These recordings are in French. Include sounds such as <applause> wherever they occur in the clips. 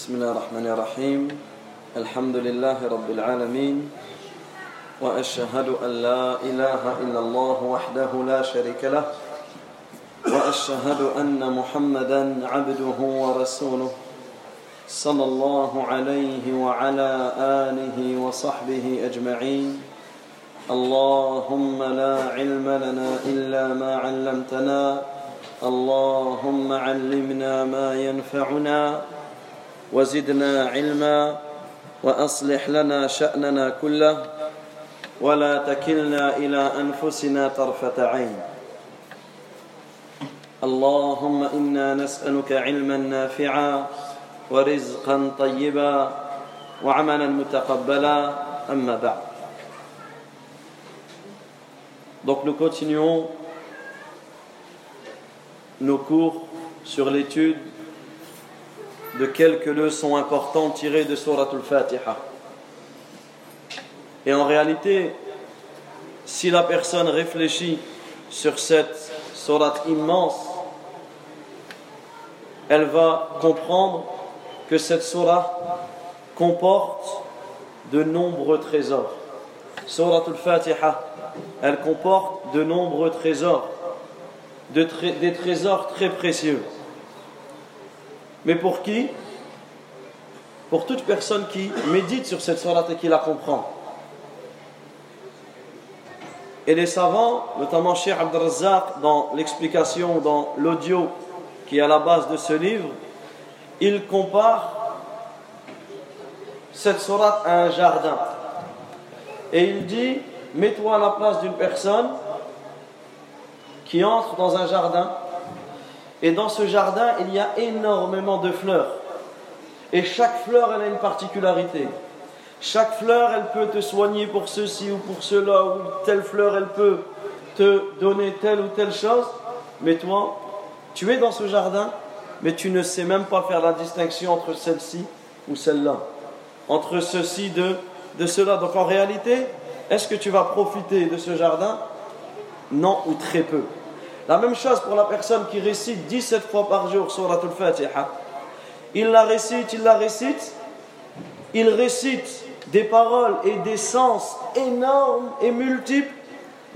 بسم الله الرحمن الرحيم الحمد لله رب العالمين واشهد ان لا اله الا الله وحده لا شريك له واشهد ان محمدا عبده ورسوله صلى الله عليه وعلى اله وصحبه اجمعين اللهم لا علم لنا الا ما علمتنا اللهم علمنا ما ينفعنا وزدنا علما وأصلح لنا شأننا كله ولا تكلنا إلى أنفسنا طرفة عين. اللهم إنا نسألك علما نافعا ورزقا طيبا وعملا متقبلا. أما بعد. Donc nous continuons nos cours sur l'étude de quelques leçons importantes tirées de Surat al-Fatiha. Et en réalité, si la personne réfléchit sur cette Surat immense, elle va comprendre que cette Surah comporte de nombreux trésors. Surat al-Fatiha, elle comporte de nombreux trésors, de des trésors très précieux. Mais pour qui? Pour toute personne qui médite sur cette sourate et qui la comprend. Et les savants, notamment Cheikh Abdelrazak, dans l'explication, dans l'audio qui est à la base de ce livre, ils comparent cette sourate à un jardin. Et il dit, mets-toi à la place d'une personne qui entre dans un jardin et dans ce jardin, il y a énormément de fleurs. Et chaque fleur, elle a une particularité. Chaque fleur, elle peut te soigner pour ceci ou pour cela, ou telle fleur, elle peut te donner telle ou telle chose. Mais toi, tu es dans ce jardin, mais tu ne sais même pas faire la distinction entre celle-ci ou celle-là. Entre ceci de, de cela. Donc en réalité, est-ce que tu vas profiter de ce jardin? Non ou très peu. La même chose pour la personne qui récite 17 fois par jour Surat al-Fatiha. Il la récite, il la récite, il récite des paroles et des sens énormes et multiples,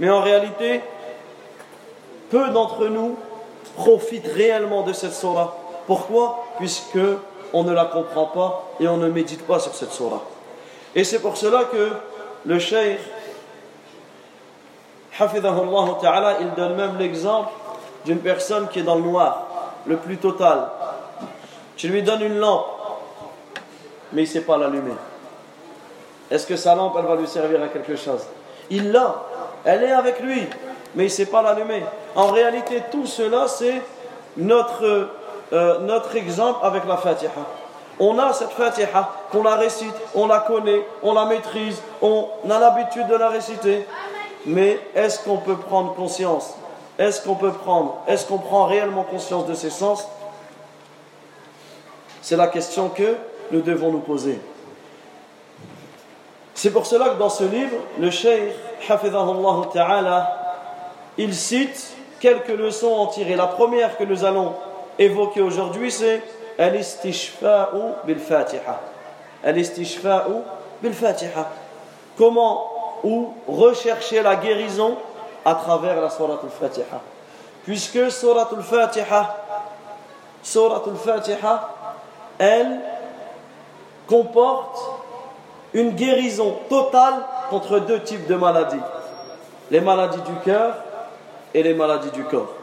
mais en réalité, peu d'entre nous profitent réellement de cette surah. Pourquoi? Puisque on ne la comprend pas et on ne médite pas sur cette surah. Et c'est pour cela que le cheikh il donne même l'exemple d'une personne qui est dans le noir, le plus total. Tu lui donnes une lampe, mais il ne sait pas l'allumer. Est-ce que sa lampe, elle va lui servir à quelque chose? Il l'a, elle est avec lui, mais il ne sait pas l'allumer. En réalité, tout cela, c'est notre, euh, notre exemple avec la Fatiha. On a cette Fatiha, qu'on la récite, on la connaît, on la maîtrise, on a l'habitude de la réciter mais est-ce qu'on peut prendre conscience Est-ce qu'on peut prendre Est-ce qu'on prend réellement conscience de ses sens? C'est la question que nous devons nous poser. C'est pour cela que dans ce livre, le Cheikh, ta'ala, il cite quelques leçons en tirer. La première que nous allons évoquer aujourd'hui, c'est Al-istishfa'u bil-Fatiha. Al-istishfa'u bil-Fatiha. Comment ou rechercher la guérison à travers la Surat al-Fatiha. Puisque Surat al-Fatiha, Surat al-Fatiha, elle comporte une guérison totale contre deux types de maladies. Les maladies du cœur et les maladies du corps.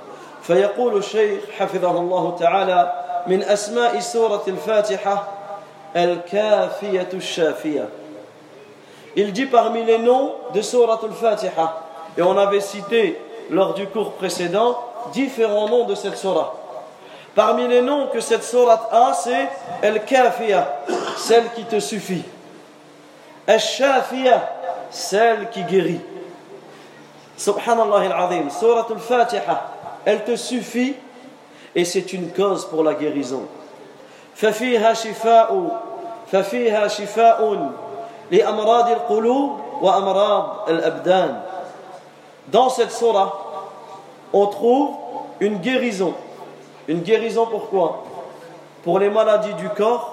فيقول الشيخ حفظه الله تعالى من أسماء سورة الفاتحة الكافية الشافية il dit parmi les noms de Surat al-Fatiha, et on avait cité lors du cours précédent différents noms de cette surah. Parmi les noms que cette sourate a, c'est Al-Kafiya, celle qui te suffit. Al-Shafiya, celle qui guérit. Subhanallah al-Azim, Surat al-Fatiha, elle te suffit et c'est une cause pour la guérison. ففيها شفاء ففيها شفاء dans cette surah, on trouve une guérison. Une guérison pourquoi Pour les maladies du corps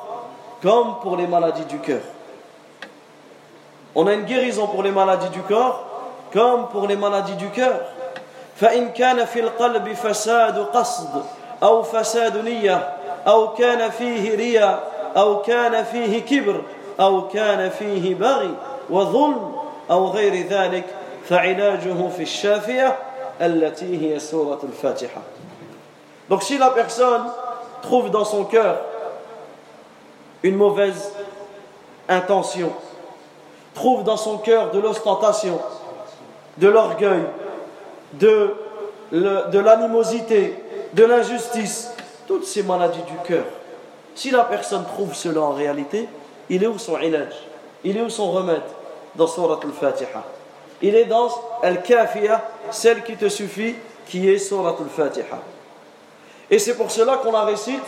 comme pour les maladies du cœur. On a une guérison pour les maladies du corps comme pour les maladies du cœur. فإن كان في القلب فساد قصد أو فساد نية أو كان فيه رياء أو كان فيه كبر أو كان فيه بغي وظلم أو غير ذلك فعلاجه في الشافية التي هي سورة الفاتحة Donc si la personne trouve dans son cœur une mauvaise intention, trouve dans son cœur de l'ostentation, de l'orgueil, de, de l'animosité, de l'injustice, toutes ces maladies du cœur. Si la personne trouve cela en réalité, il est où son ilaj? Il est où son remède Dans Surat al-Fatiha? Il est dans Al-Kafiya, celle qui te suffit, qui est Surat al-Fatiha. Et c'est pour cela qu'on la récite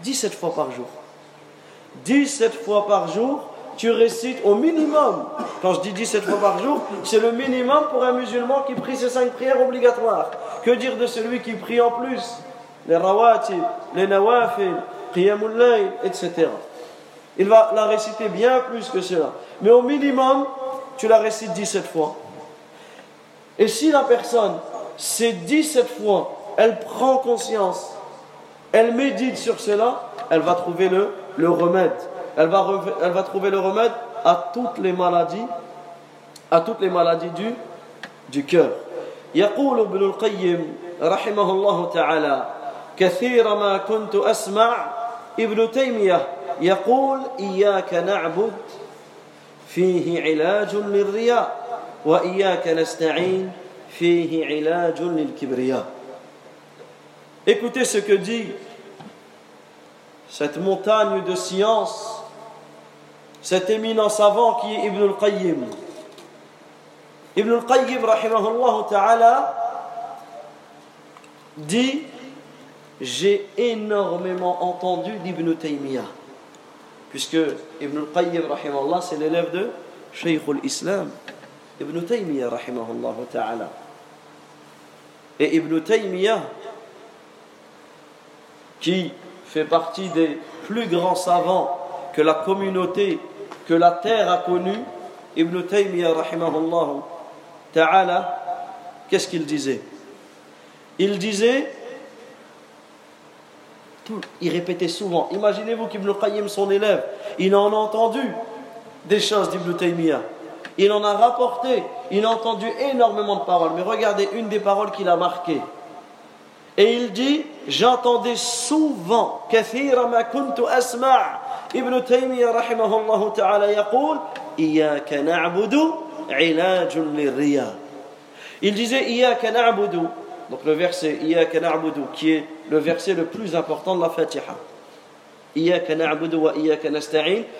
17 fois par jour. 17 fois par jour, tu récites au minimum. Quand je dis 17 fois par jour, c'est le minimum pour un musulman qui prie ses cinq prières obligatoires. Que dire de celui qui prie en plus? Les rawatib, les nawafil, qiyamul etc. Il va la réciter bien plus que cela. Mais au minimum, tu la récites 17 fois. Et si la personne, ces 17 fois, elle prend conscience, elle médite sur cela, elle va trouver le, le remède. Elle va, elle va trouver le remède à toutes les maladies, à toutes les maladies du, du cœur. يقول ابن القيم رحمه الله تعالى كثير ما كنت أسمع ابن تيمية يقول إياك نعبد فيه علاج للرياء وإياك نستعين فيه علاج للكبرياء Écoutez ce que dit cette montagne de science, cet éminent savant qui est Ibn al-Qayyim. Ibn al-Qayyim, rahimahullah ta'ala, dit J'ai énormément entendu d'Ibn Taymiyyah. Puisque Ibn al-Qayyim, c'est l'élève de Shaykh al-Islam, Ibn Taymiyyah, ta'ala. Et Ibn Taymiyyah, qui fait partie des plus grands savants que la communauté, que la terre a connu, Ibn Taymiyyah ta'ala, qu'est-ce qu'il disait? Il disait, il répétait souvent, imaginez-vous qu'Ibn Qayyim, son élève, il en a entendu des choses d'Ibn Taymiyyah. Il en a rapporté, il a entendu énormément de paroles. Mais regardez une des paroles qu'il a marquées. Et il dit, j'entendais souvent, كثيرا ما كنت أسمع ابن تيمية رحمه الله تعالى يقول إياك نعبد علاج للرياء Il disait إياك نعبد donc le verset إياك نعبد qui est le verset le plus important de la Fatiha.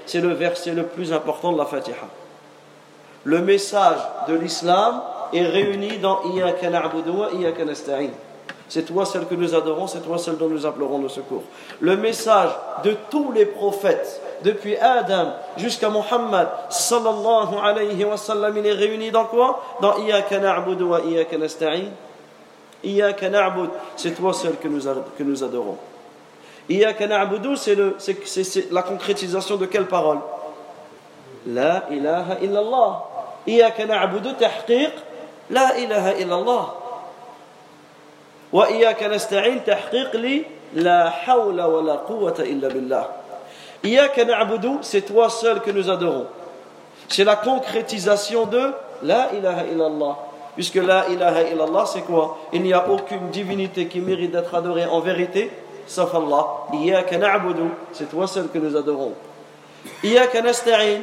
C'est le verset le plus important de la Fatiha. Le message de l'islam est réuni dans C'est toi celle que nous adorons, c'est toi celle dont nous implorons le secours. Le message de tous les prophètes, depuis Adam jusqu'à Muhammad, sallallahu alayhi wa sallam, il est réuni dans quoi? Dans Iyaka na'budu wa Iyaka nasta'in. C'est toi seul que nous, adorons. C'est la concrétisation de quelle parole? La ilaha illallah. Iyaka na'budu, tahqiq, la ilaha illallah. Wa iyaka nasta'in, tahqiq li la hawla wa la quwwata illa billah. Iyaka na'budu, c'est toi seul que nous adorons. C'est la concrétisation de la ilaha illallah. Puisque là la ilaha illallah, c'est quoi? Il n'y a aucune divinité qui mérite d'être adorée en vérité, sauf Allah. Iyaka na'budu, c'est toi seul que nous adorons. Iyaka nasta'in,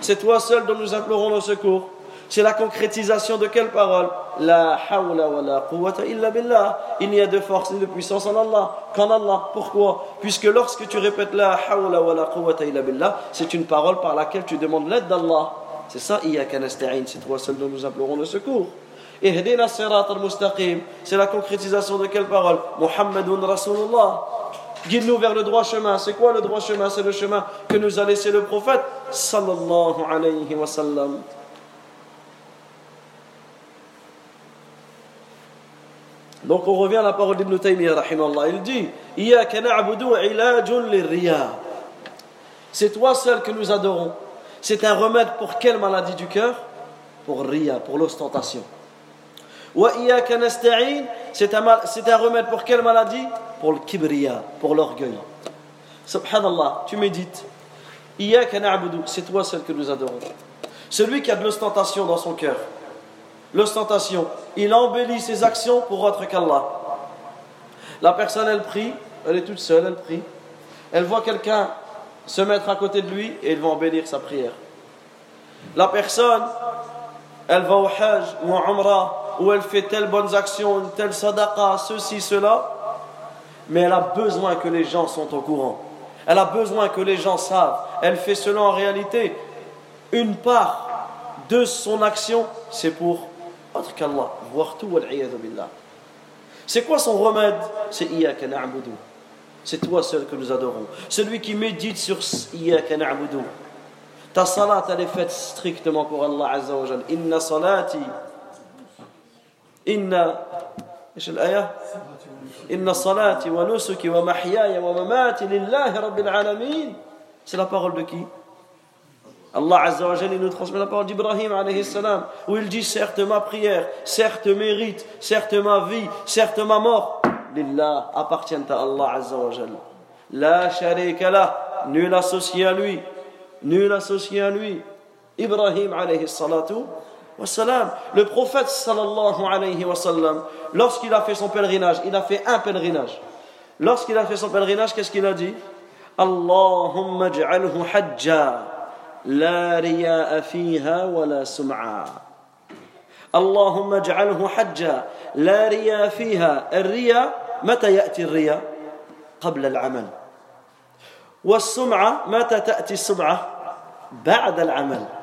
c'est toi seul dont nous implorons le secours. C'est la concrétisation de quelle parole? La hawla wa la quwwata illa billah. Il n'y a de force ni de puissance en Allah qu'en Allah. Pourquoi? Puisque lorsque tu répètes la hawla wa la quwwata illa billah, c'est une parole par laquelle tu demandes l'aide d'Allah. C'est ça, Iyaka nasta'in, c'est toi seul dont nous implorons le secours. Ihdina sirat al-mustaqim, c'est la concrétisation de quelle parole? Muhammadun Rasulullah. Guide-nous vers le droit chemin. C'est quoi le droit chemin? C'est le chemin que nous a laissé le prophète sallallahu alayhi wa. Donc on revient à la parole d'Ibn Taymiyyah. Il dit C'est toi seul que nous adorons. C'est un remède pour quelle maladie du cœur? Pour Ria, pour l'ostentation. C'est un, un remède pour quelle maladie? Pour le kibriya, pour l'orgueil. Subhanallah, tu médites. C'est toi seul que nous adorons. Celui qui a de l'ostentation dans son cœur, l'ostentation, il embellit ses actions pour autre qu'Allah. La personne, elle prie, elle est toute seule, elle prie. Elle voit quelqu'un se mettre à côté de lui et il va embellir sa prière. La personne, elle va au Hajj ou en Umrah, où elle fait telle bonnes actions, telle sadaqa, ceci, cela, mais elle a besoin que les gens sont au courant. Elle a besoin que les gens savent. Elle fait cela en réalité. Une part de son action, c'est pour autre qu'Allah. Voir tout. C'est quoi son remède? C'est Iyaka na'budu. C'est toi seul que nous adorons. Celui qui médite sur Iyaka na'budu. Ta salat, elle est faite strictement pour Allah Azza wa. Inna salati. Inna. ايش الايه ان صلاتي ونسكي ومحياي ومماتي لله رب العالمين c'est la parole de qui Allah Azza wa Jalla nous transmet la parole d'Ibrahim alayhi salam où il dit certes ma prière certes mérite certes ma vie certes ma mort lillah appartiennent à Allah Azza wa Jalla la sharika la nul associé à lui nul associé à lui Ibrahim alayhi salatu le prophète sallallahu alayhi wa sallam, lorsqu'il a fait son pèlerinage, il a fait un pèlerinage. Lorsqu'il a fait son pèlerinage, qu'est-ce qu'il a dit Allahumma ja'alhu hajja, la riya'a fiha wa la sum'a. Allahumma ja'alhu hajja, la riya'a fiha. الرياء متى يأتي الرياء؟ قبل العمل. والسمعة متى تأتي السمعة؟ بعد العمل.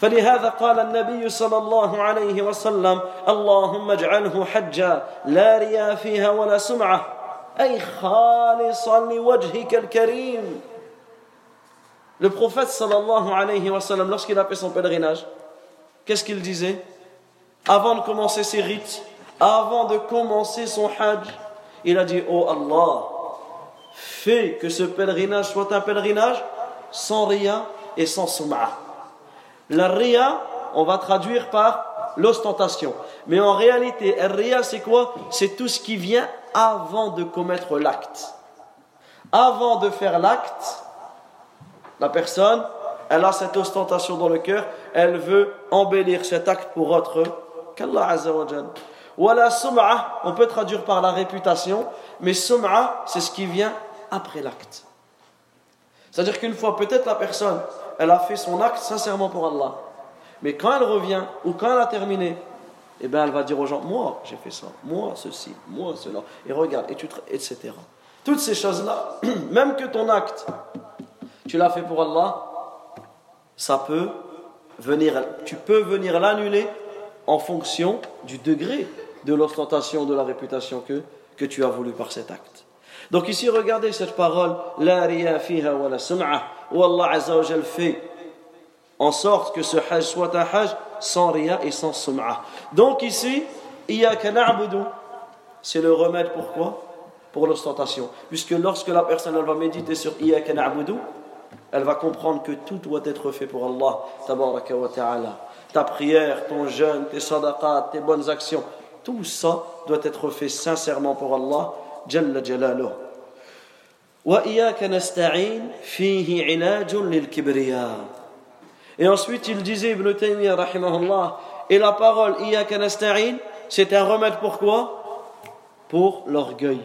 فلهذا قال النبي صلى الله عليه وسلم اللهم اجعله حجا لا رياء فيها ولا سمعه اي خالصا لوجهك الكريم Le prophète sallallahu alayhi wa sallam, lorsqu'il a fait son pèlerinage, qu'est-ce qu'il disait Avant de commencer ses rites, avant de commencer son hajj, il a dit Oh Allah, fais que ce pèlerinage soit un pèlerinage sans rien et sans sum'a. La ria, on va traduire par l'ostentation. Mais en réalité, la ria, c'est quoi? C'est tout ce qui vient avant de commettre l'acte. Avant de faire l'acte, la personne, elle a cette ostentation dans le cœur, elle veut embellir cet acte pour autre qu'Allah Azza wa Voilà sum'a, on peut traduire par la réputation, mais sum'a, c'est ce qui vient après l'acte. C'est-à-dire qu'une fois, peut-être la personne, elle a fait son acte sincèrement pour Allah. Mais quand elle revient ou quand elle a terminé, eh bien, elle va dire aux gens Moi, j'ai fait ça, moi, ceci, moi, cela. Et regarde, et tu etc. Toutes ces choses-là, <clears throat> même que ton acte, tu l'as fait pour Allah, ça peut tu peux venir l'annuler en fonction du degré de l'ostentation, de la réputation que tu as voulu par cet acte. Donc ici, regardez cette parole, la riya fiha wa la sum'a, où Allah Azza wa fait en sorte que ce hajj soit un hajj sans riya et sans sum'a. Donc ici, iyaka na'budu, c'est le remède pourquoi? Pour l'ostentation. Puisque lorsque la personne va méditer sur iyaka na'budu, elle va comprendre que tout doit être fait pour Allah, tabaraka wa. Ta prière, ton jeûne, tes sadaqat, tes bonnes actions, tout ça doit être fait sincèrement pour Allah جل جلاله وإياك نستعين فيه علاج للكبرياء Et ensuite, il disait, Ibn Taymiyyah, rahimahullah, et la parole, Iyaka nasta'in, c'est un remède pour quoi Pour l'orgueil.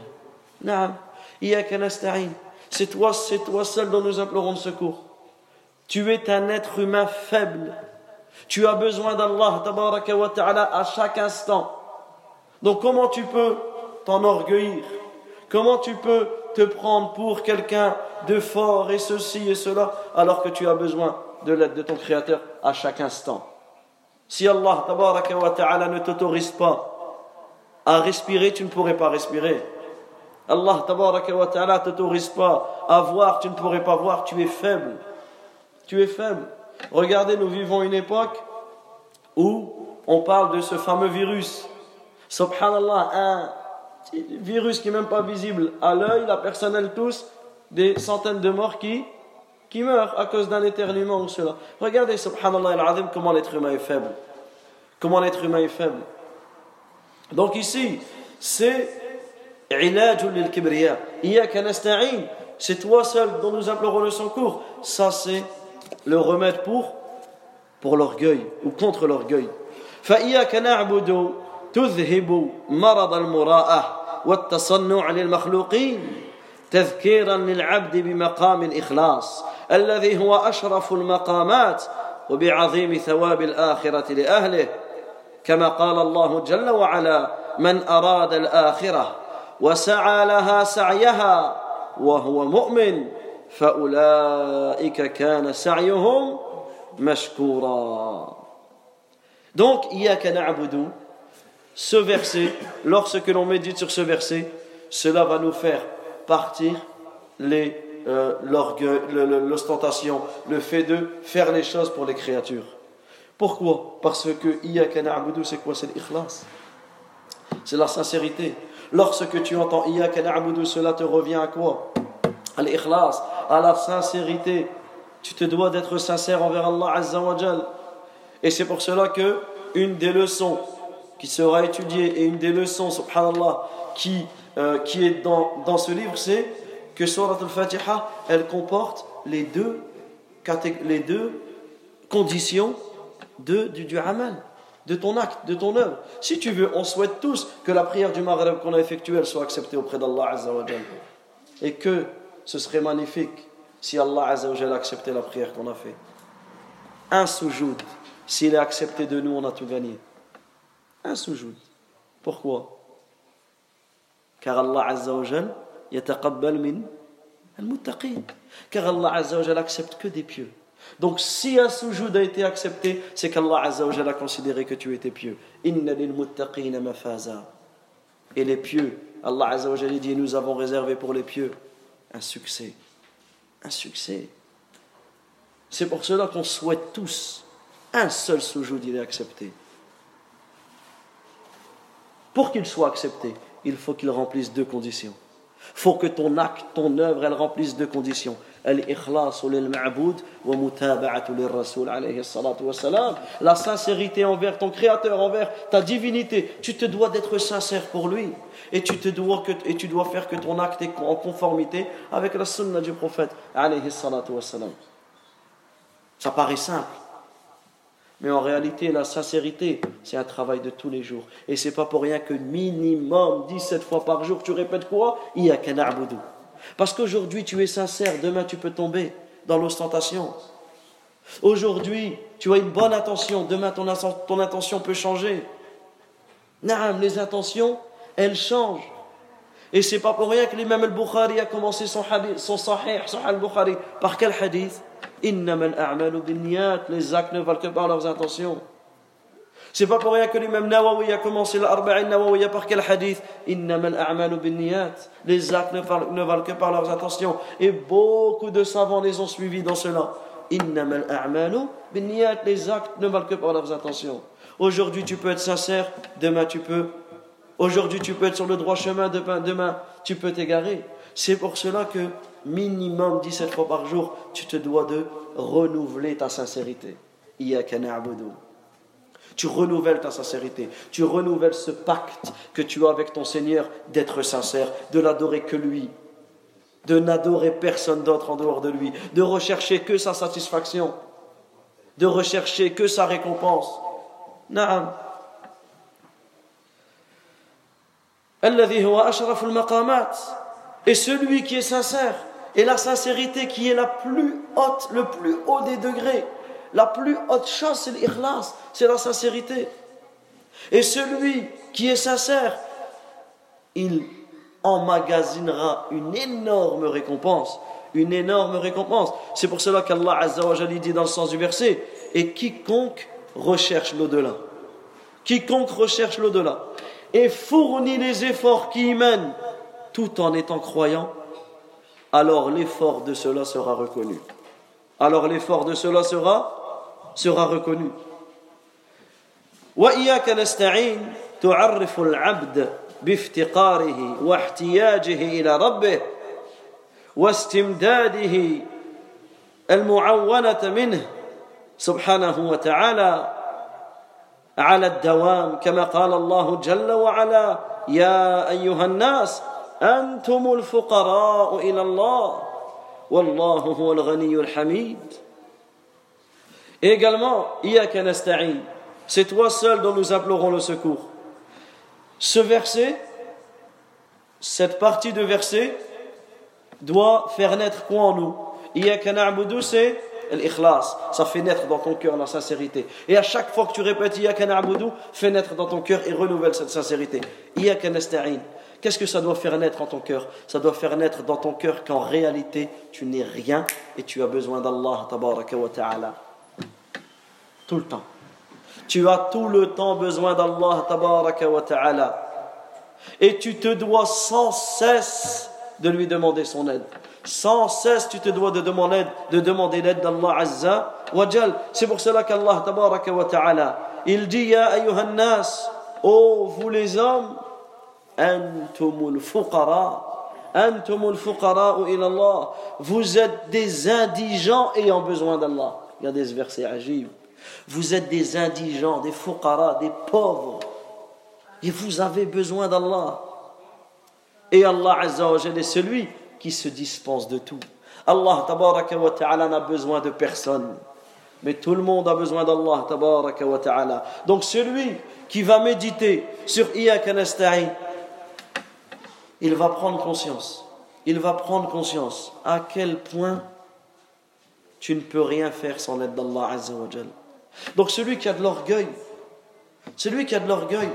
Naam, Iyaka nasta'in. C'est toi, c'est toi seul dont nous implorons le secours. Tu es un être humain faible. Tu as besoin d'Allah, tabaraka wa ta'ala, à chaque instant. Donc comment tu peux t'enorgueillir Comment tu peux te prendre pour quelqu'un de fort et ceci et cela alors que tu as besoin de l'aide de ton Créateur à chaque instant? Si Allah ta'ala, ne t'autorise pas à respirer, tu ne pourrais pas respirer. Allah ta'ala ne t'autorise pas à voir, tu ne pourrais pas voir, tu es faible. Tu es faible. Regardez, nous vivons une époque où on parle de ce fameux virus. Subhanallah, un virus qui n'est même pas visible à l'œil, la personne elle tousse des centaines de morts qui, qui meurt à cause d'un éternuement ou cela. Regardez, subhanallah al comment l'être humain est faible. Comment l'être humain est faible. Donc ici, c'est c'est toi seul dont nous implorons le secours. Ça, c'est le remède pour, pour l'orgueil ou contre l'orgueil. فإياك نعبد تذهب مرض المراءة والتصنع للمخلوقين تذكيرا للعبد بمقام الإخلاص الذي هو أشرف المقامات وبعظيم ثواب الآخرة لأهله. كما قال الله جل وعلا من أراد الآخرة وسعى لها سعيها وهو مؤمن فأولئك كان سعيهم مشكورا. Donc, إياك نعبد ce verset, lorsque l'on médite sur ce verset, cela va nous faire partir les euh, l'orgueil, l'ostentation, le fait de faire les choses pour les créatures. Pourquoi? Parce que Iyaka na'budu, c'est quoi? C'est l'ikhlas. C'est la sincérité. Lorsque tu entends Iyaka na'budu, cela te revient à quoi? À l'ikhlas, à la sincérité. Tu te dois d'être sincère envers Allah Azza wa Et c'est pour cela que une des leçons qui sera étudiée et une des leçons, subhanallah, qui, euh, qui est dans, dans ce livre, c'est que Surat al-Fatiha, elle comporte les deux, les deux conditions de, du, du amal, de ton acte, de ton œuvre. Si tu veux, on souhaite tous que la prière du Maghreb qu'on a effectuée, elle soit acceptée auprès d'Allah Azzawajal. Et que ce serait magnifique si Allah Azzawajal acceptait la prière qu'on a faite. Un soujoud, s'il est accepté de nous, on a tout gagné. Un sujoud. Pourquoi? Car Allah Azza wa Jal yataqabbal min al-muttaqin. Car Allah Azza wa Jal accepte que des pieux. Donc si un sujoud a été accepté, c'est qu'Allah Azza wa Jal a considéré que tu étais pieux. Inna lil mafaza. Et les pieux, Allah Azza wa Jal dit nous avons réservé pour les pieux un succès. Un succès. C'est pour cela qu'on souhaite tous un seul sujoud il est accepté pour qu'il soit accepté il faut qu'il remplisse deux conditions faut que ton acte, ton œuvre, elle remplisse deux conditions. La sincérité envers ton Créateur, envers ta divinité. Tu te dois d'être sincère pour lui. Et tu, te dois que, et tu dois faire que ton acte est en conformité avec la sunna du prophète. Ça paraît simple. Mais en réalité, la sincérité, c'est un travail de tous les jours. Et c'est pas pour rien que minimum 17 fois par jour, tu répètes quoi? Parce qu'aujourd'hui, tu es sincère, demain, tu peux tomber dans l'ostentation. Aujourd'hui, tu as une bonne intention, demain, ton, ton intention peut changer. Naam, les intentions, elles changent. Et c'est pas pour rien que l'imam al-Bukhari a commencé son, hadith, son sahih, son al-Bukhari. Par quel hadith? Les actes ne valent que par leurs intentions. C'est pas pour rien que l'imam Nawawi a commencé l'arba'in Nawawi par quel hadith? Les actes ne valent, ne valent que par leurs intentions. Et beaucoup de savants les ont suivis dans cela. Les actes ne valent que par leurs intentions. Aujourd'hui tu peux être sincère, demain tu peux. Aujourd'hui tu peux être sur le droit chemin, demain, demain tu peux t'égarer. C'est pour cela que minimum 17 fois par jour, tu te dois de renouveler ta sincérité. Tu renouvelles ta sincérité. Tu renouvelles ce pacte que tu as avec ton Seigneur d'être sincère, de l'adorer que lui, de n'adorer personne d'autre en dehors de lui, de rechercher que sa satisfaction, de rechercher que sa récompense. Naam. Et celui qui est sincère, et la sincérité qui est la plus haute, le plus haut des degrés, la plus haute chose, c'est l'ikhlas, c'est la sincérité. Et celui qui est sincère, il emmagasinera une énorme récompense. Une énorme récompense. C'est pour cela qu'Allah Azza wa dit dans le sens du verset Et quiconque recherche l'au-delà, quiconque recherche l'au-delà et fournit les efforts qui y mènent tout en étant croyant, alors l'effort de cela sera reconnu. Alors l'effort de cela sera, sera reconnu. وإياك نستعين تعرف العبد بافتقاره واحتياجه إلى ربه واستمداده المعونة منه سبحانه وتعالى على الدوام كما قال الله جل وعلا يا أيها الناس أنتم الفقراء إلى الله والله هو الغني الحميد également, إياك نستعين c'est toi seul dont nous implorons le secours. Ce verset, cette partie de verset, doit faire naître quoi en nous c'est l'ikhlas. Ça fait naître dans ton cœur la sincérité. Et à chaque fois que tu répètes Iyaka na'budu, fais naître dans ton cœur et renouvelle cette sincérité. Iyaka nasta'in. Qu'est-ce que ça doit faire naître en ton cœur? Ça doit faire naître dans ton cœur qu'en réalité, tu n'es rien et tu as besoin d'Allah. Tout le temps. Tu as tout le temps besoin d'Allah ta'ala. Et tu te dois sans cesse de lui demander son aide. Sans cesse, tu te dois de demander, de demander l'aide d'Allah Azza wa. C'est pour cela qu'Allah ta'ala, il dit, Ya ayyuhan vous les hommes, antumul fuqara, antumul fuqara ilallah. Vous êtes des indigents ayant besoin d'Allah. Regardez ce verset agib. Vous êtes des indigents, des fuqara, des pauvres. Et vous avez besoin d'Allah. Et Allah Azza est celui qui se dispense de tout. Allah n'a besoin de personne. Mais tout le monde a besoin d'Allah. Donc celui qui va méditer sur Iyaka nasta'in, il va prendre conscience. Il va prendre conscience à quel point tu ne peux rien faire sans l'aide d'Allah Azza wa Donc celui qui a de l'orgueil, celui qui a de l'orgueil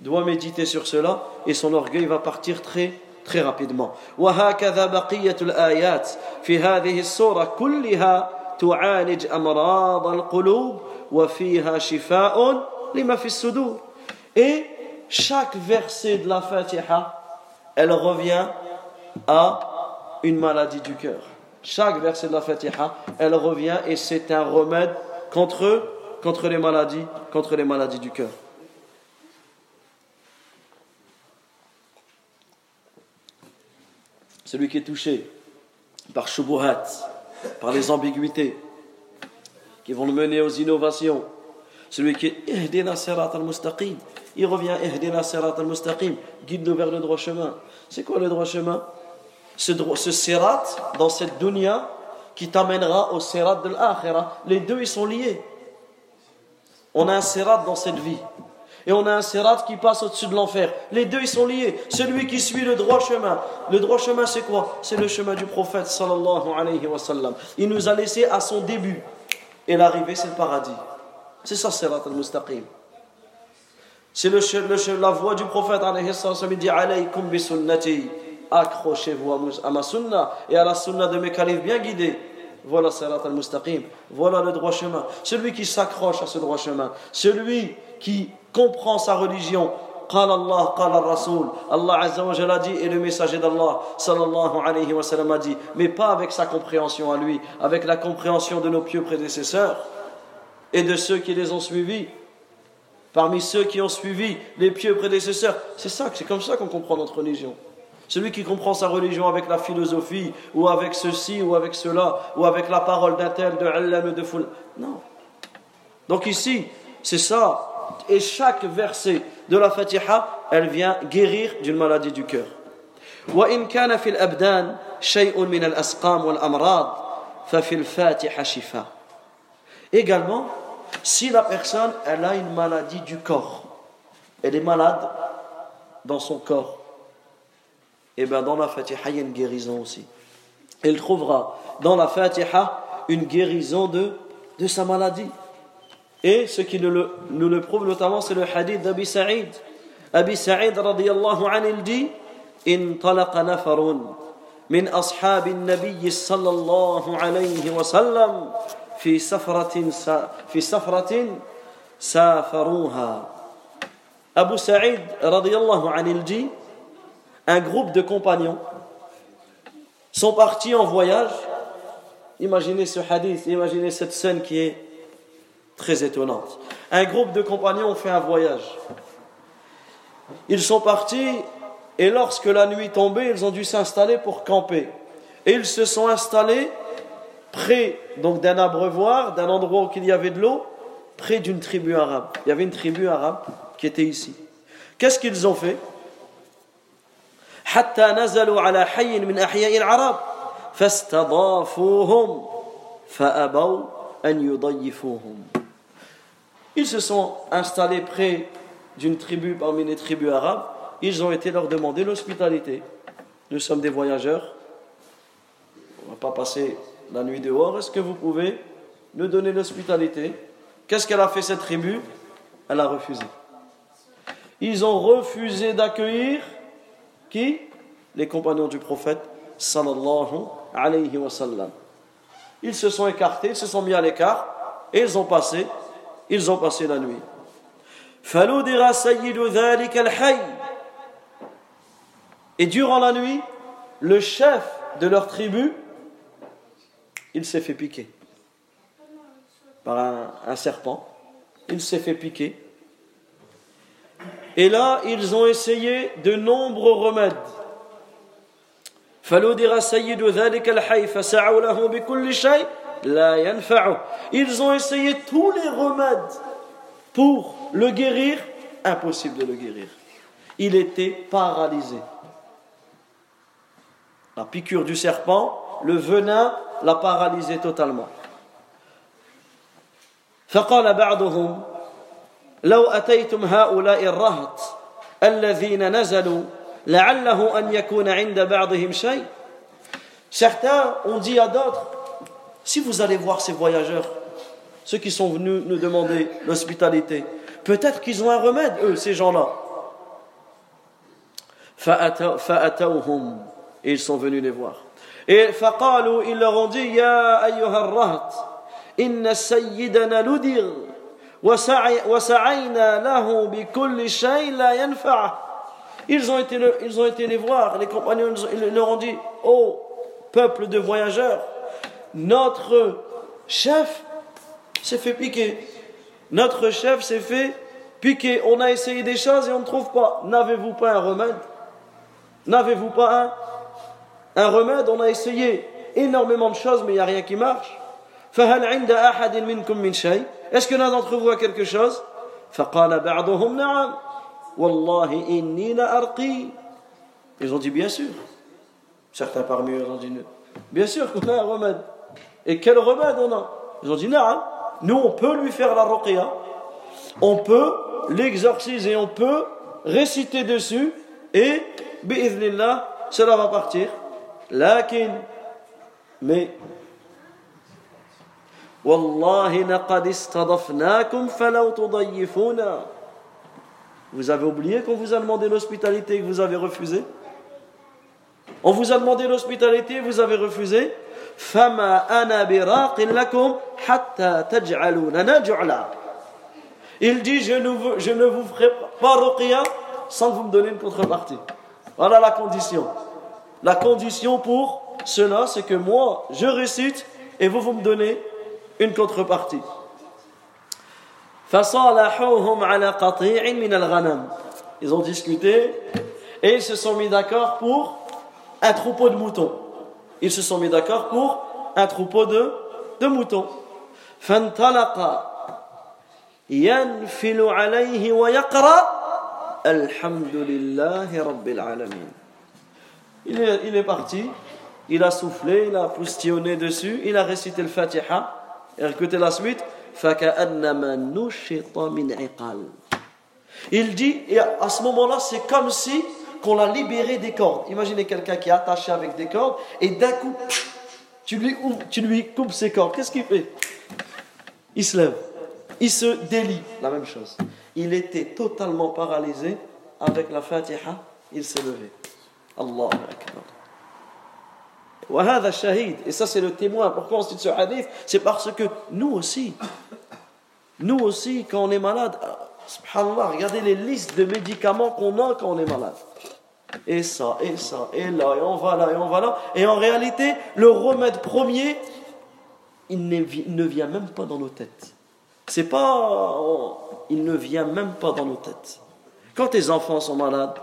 doit méditer sur cela et son orgueil va partir très très rapidement. وهكذا بقية الآيات في هذه السورة كلها تعالج أمراض القلوب وفيها شفاء لما في الصدور. Et chaque verset de la Fatiha, elle revient à une maladie du cœur. Chaque verset de la Fatiha, elle revient et c'est un remède contre, les maladies, contre les maladies du cœur. celui qui est touché par shubuhat, par les ambiguïtés qui vont le mener aux innovations, celui qui est il revient ihdina sirat al-mustaqim, guide-nous vers le droit chemin. C'est quoi le droit chemin? Ce, ce sirat dans cette dunya qui t'amènera au sirat de l'akhirah. Les deux, ils sont liés. On a un sirat dans cette vie et on a un sirat qui passe au-dessus de l'enfer. Les deux, ils sont liés. Celui qui suit le droit chemin. Le droit chemin, c'est quoi? C'est le chemin du prophète, sallallahu alayhi wa. Il nous a laissé à son début. Et l'arrivée, c'est le paradis. C'est ça, sirat al-mustaqim. C'est le, la voix du prophète, alayhi wa sallam. Il dit, alaykum bi sunnati. Accrochez-vous à ma sunna et à la sunna de mes califs bien guidés. Voilà Salat al-Mustaqim. Voilà le droit chemin. Celui qui s'accroche à ce droit chemin. Celui qui comprend sa religion. قال الله قال الرسول Allah Azza wa Jalla dit et le messager d'Allah sallallahu alayhi wa sallam a dit mais pas avec sa compréhension à lui avec la compréhension de nos pieux prédécesseurs et de ceux qui les ont suivis parmi ceux qui ont suivi les pieux prédécesseurs c'est ça c'est comme ça qu'on comprend notre religion celui qui comprend sa religion avec la philosophie, ou avec ceci, ou avec cela, ou avec la parole d'un tel, de Allah, de foule. Non. Donc ici, c'est ça. Et chaque verset de la Fatiha, elle vient guérir d'une maladie du cœur. وإن كان في الأبدان شيء من الأسقام والأمراض ففي الفاتحة شفاء. Également, si la personne elle a une maladie du corps, elle est malade dans son corps, et eh bien dans la Fatiha, il y a une guérison aussi. Il trouvera dans la Fatiha une guérison de, de sa maladie. Et ce qui nous le, nous le prouve notamment, c'est le hadith d'Abi Sa'id. Abi Sa'id radiyallahu anhu, il dit انطلق نفر من أصحاب النبي صلى الله عليه وسلم في سفرة في سفرة سافروها أبو سعيد رضي الله عنه il dit un groupe de compagnons sont partis en voyage. Imaginez ce hadith, imaginez cette scène qui est très étonnante. Un groupe de compagnons ont fait un voyage. Ils sont partis et lorsque la nuit tombait, ils ont dû s'installer pour camper. Et ils se sont installés près donc d'un abreuvoir, d'un endroit où il y avait de l'eau, près d'une tribu arabe. Il y avait une tribu arabe qui était ici. Qu'est-ce qu'ils ont fait حتى نزلوا على حي من أحياء العرب فاستضافوهم فأبوا أن يضيفوهم Ils se sont installés près d'une tribu parmi les tribus arabes. Ils ont été leur demander l'hospitalité. Nous sommes des voyageurs. On ne va pas passer la nuit dehors. Est-ce que vous pouvez nous donner l'hospitalité? Qu'est-ce qu'elle a fait cette tribu? Elle a refusé. Ils ont refusé d'accueillir qui? Les compagnons du prophète sallallahu alayhi wa sallam. Ils se sont écartés, ils se sont mis à l'écart et ils ont passé, ils ont passé la nuit. Et durant la nuit, le chef de leur tribu, il s'est fait piquer par un, serpent. Il s'est fait piquer. Et là, ils ont essayé de nombreux remèdes. Ils ont essayé tous les remèdes pour le guérir, impossible de le guérir. Il était paralysé. La piqûre du serpent, le venin l'a paralysé totalement. فقال بعضهم لو أتيتم هؤلاء الرهط الذين نزلوا لعله أن يكون عند بعضهم شيء Certains ont dit à d'autres, si vous allez voir ces voyageurs, ceux qui sont venus nous demander l'hospitalité, peut-être qu'ils ont un remède, eux, ces gens-là. فأتوهم et ils sont venus les voir. Et فقالوا, ils leur ont dit, يا أيها الرهط إن سيدنا لدغ وسعينا له بكل شيء لا ينفعه ils ont, été, ils ont été les voir, les compagnons, ils leur ont dit, oh peuple de voyageurs, notre chef s'est fait piquer. Notre chef s'est fait piquer. On a essayé des choses et on ne trouve pas. N'avez-vous pas un remède N'avez-vous pas un, un remède On a essayé énormément de choses, mais il n'y a rien qui marche. Est-ce que l'un d'entre vous a quelque chose? Ils ont dit bien sûr. Certains parmi eux ont dit bien sûr qu'on a un remède. Et quel remède on a? Ils ont dit non, nous on peut lui faire la ruqya, on peut l'exorciser, on peut réciter dessus. Et bi'idhnillah, cela va partir. Lakin, mais vous avez oublié qu'on vous a demandé l'hospitalité et que vous avez refusé? On vous a demandé l'hospitalité et vous avez refusé? il dit je ne, vous, je ne vous ferai pas ruqya sans vous me donnez une contrepartie. Voilà la condition. La condition pour cela, c'est que moi, je récite et vous, vous me donnez une contrepartie. Ils ont discuté et ils se sont mis d'accord pour un troupeau de moutons. Ils se sont mis d'accord pour un troupeau de, de moutons. Il est, parti, il a soufflé, il a poustillonné dessus, il a récité le Fatiha. Et écoutez la suite. Il dit, et à ce moment-là, c'est comme si qu'on l'a libéré des cordes. Imaginez quelqu'un qui est attaché avec des cordes, et d'un coup, tu lui, tu lui coupes ses cordes. Qu'est-ce qu'il fait? Il se lève. Il se délie. La même chose. Il était totalement paralysé. Avec la Fatiha, il s'est levé. Allah Akbar. Et ça, c'est le témoin. Pourquoi on cite ce hadith? C'est parce que nous aussi, nous aussi, quand on est malade, subhanallah, regardez les listes de médicaments qu'on a quand on est malade. Et ça, et ça, et là, et on va là, et on va là. Et en réalité, le remède premier, il ne vient même pas dans nos têtes. C'est pas. Il ne vient même pas dans nos têtes. Quand tes enfants sont malades,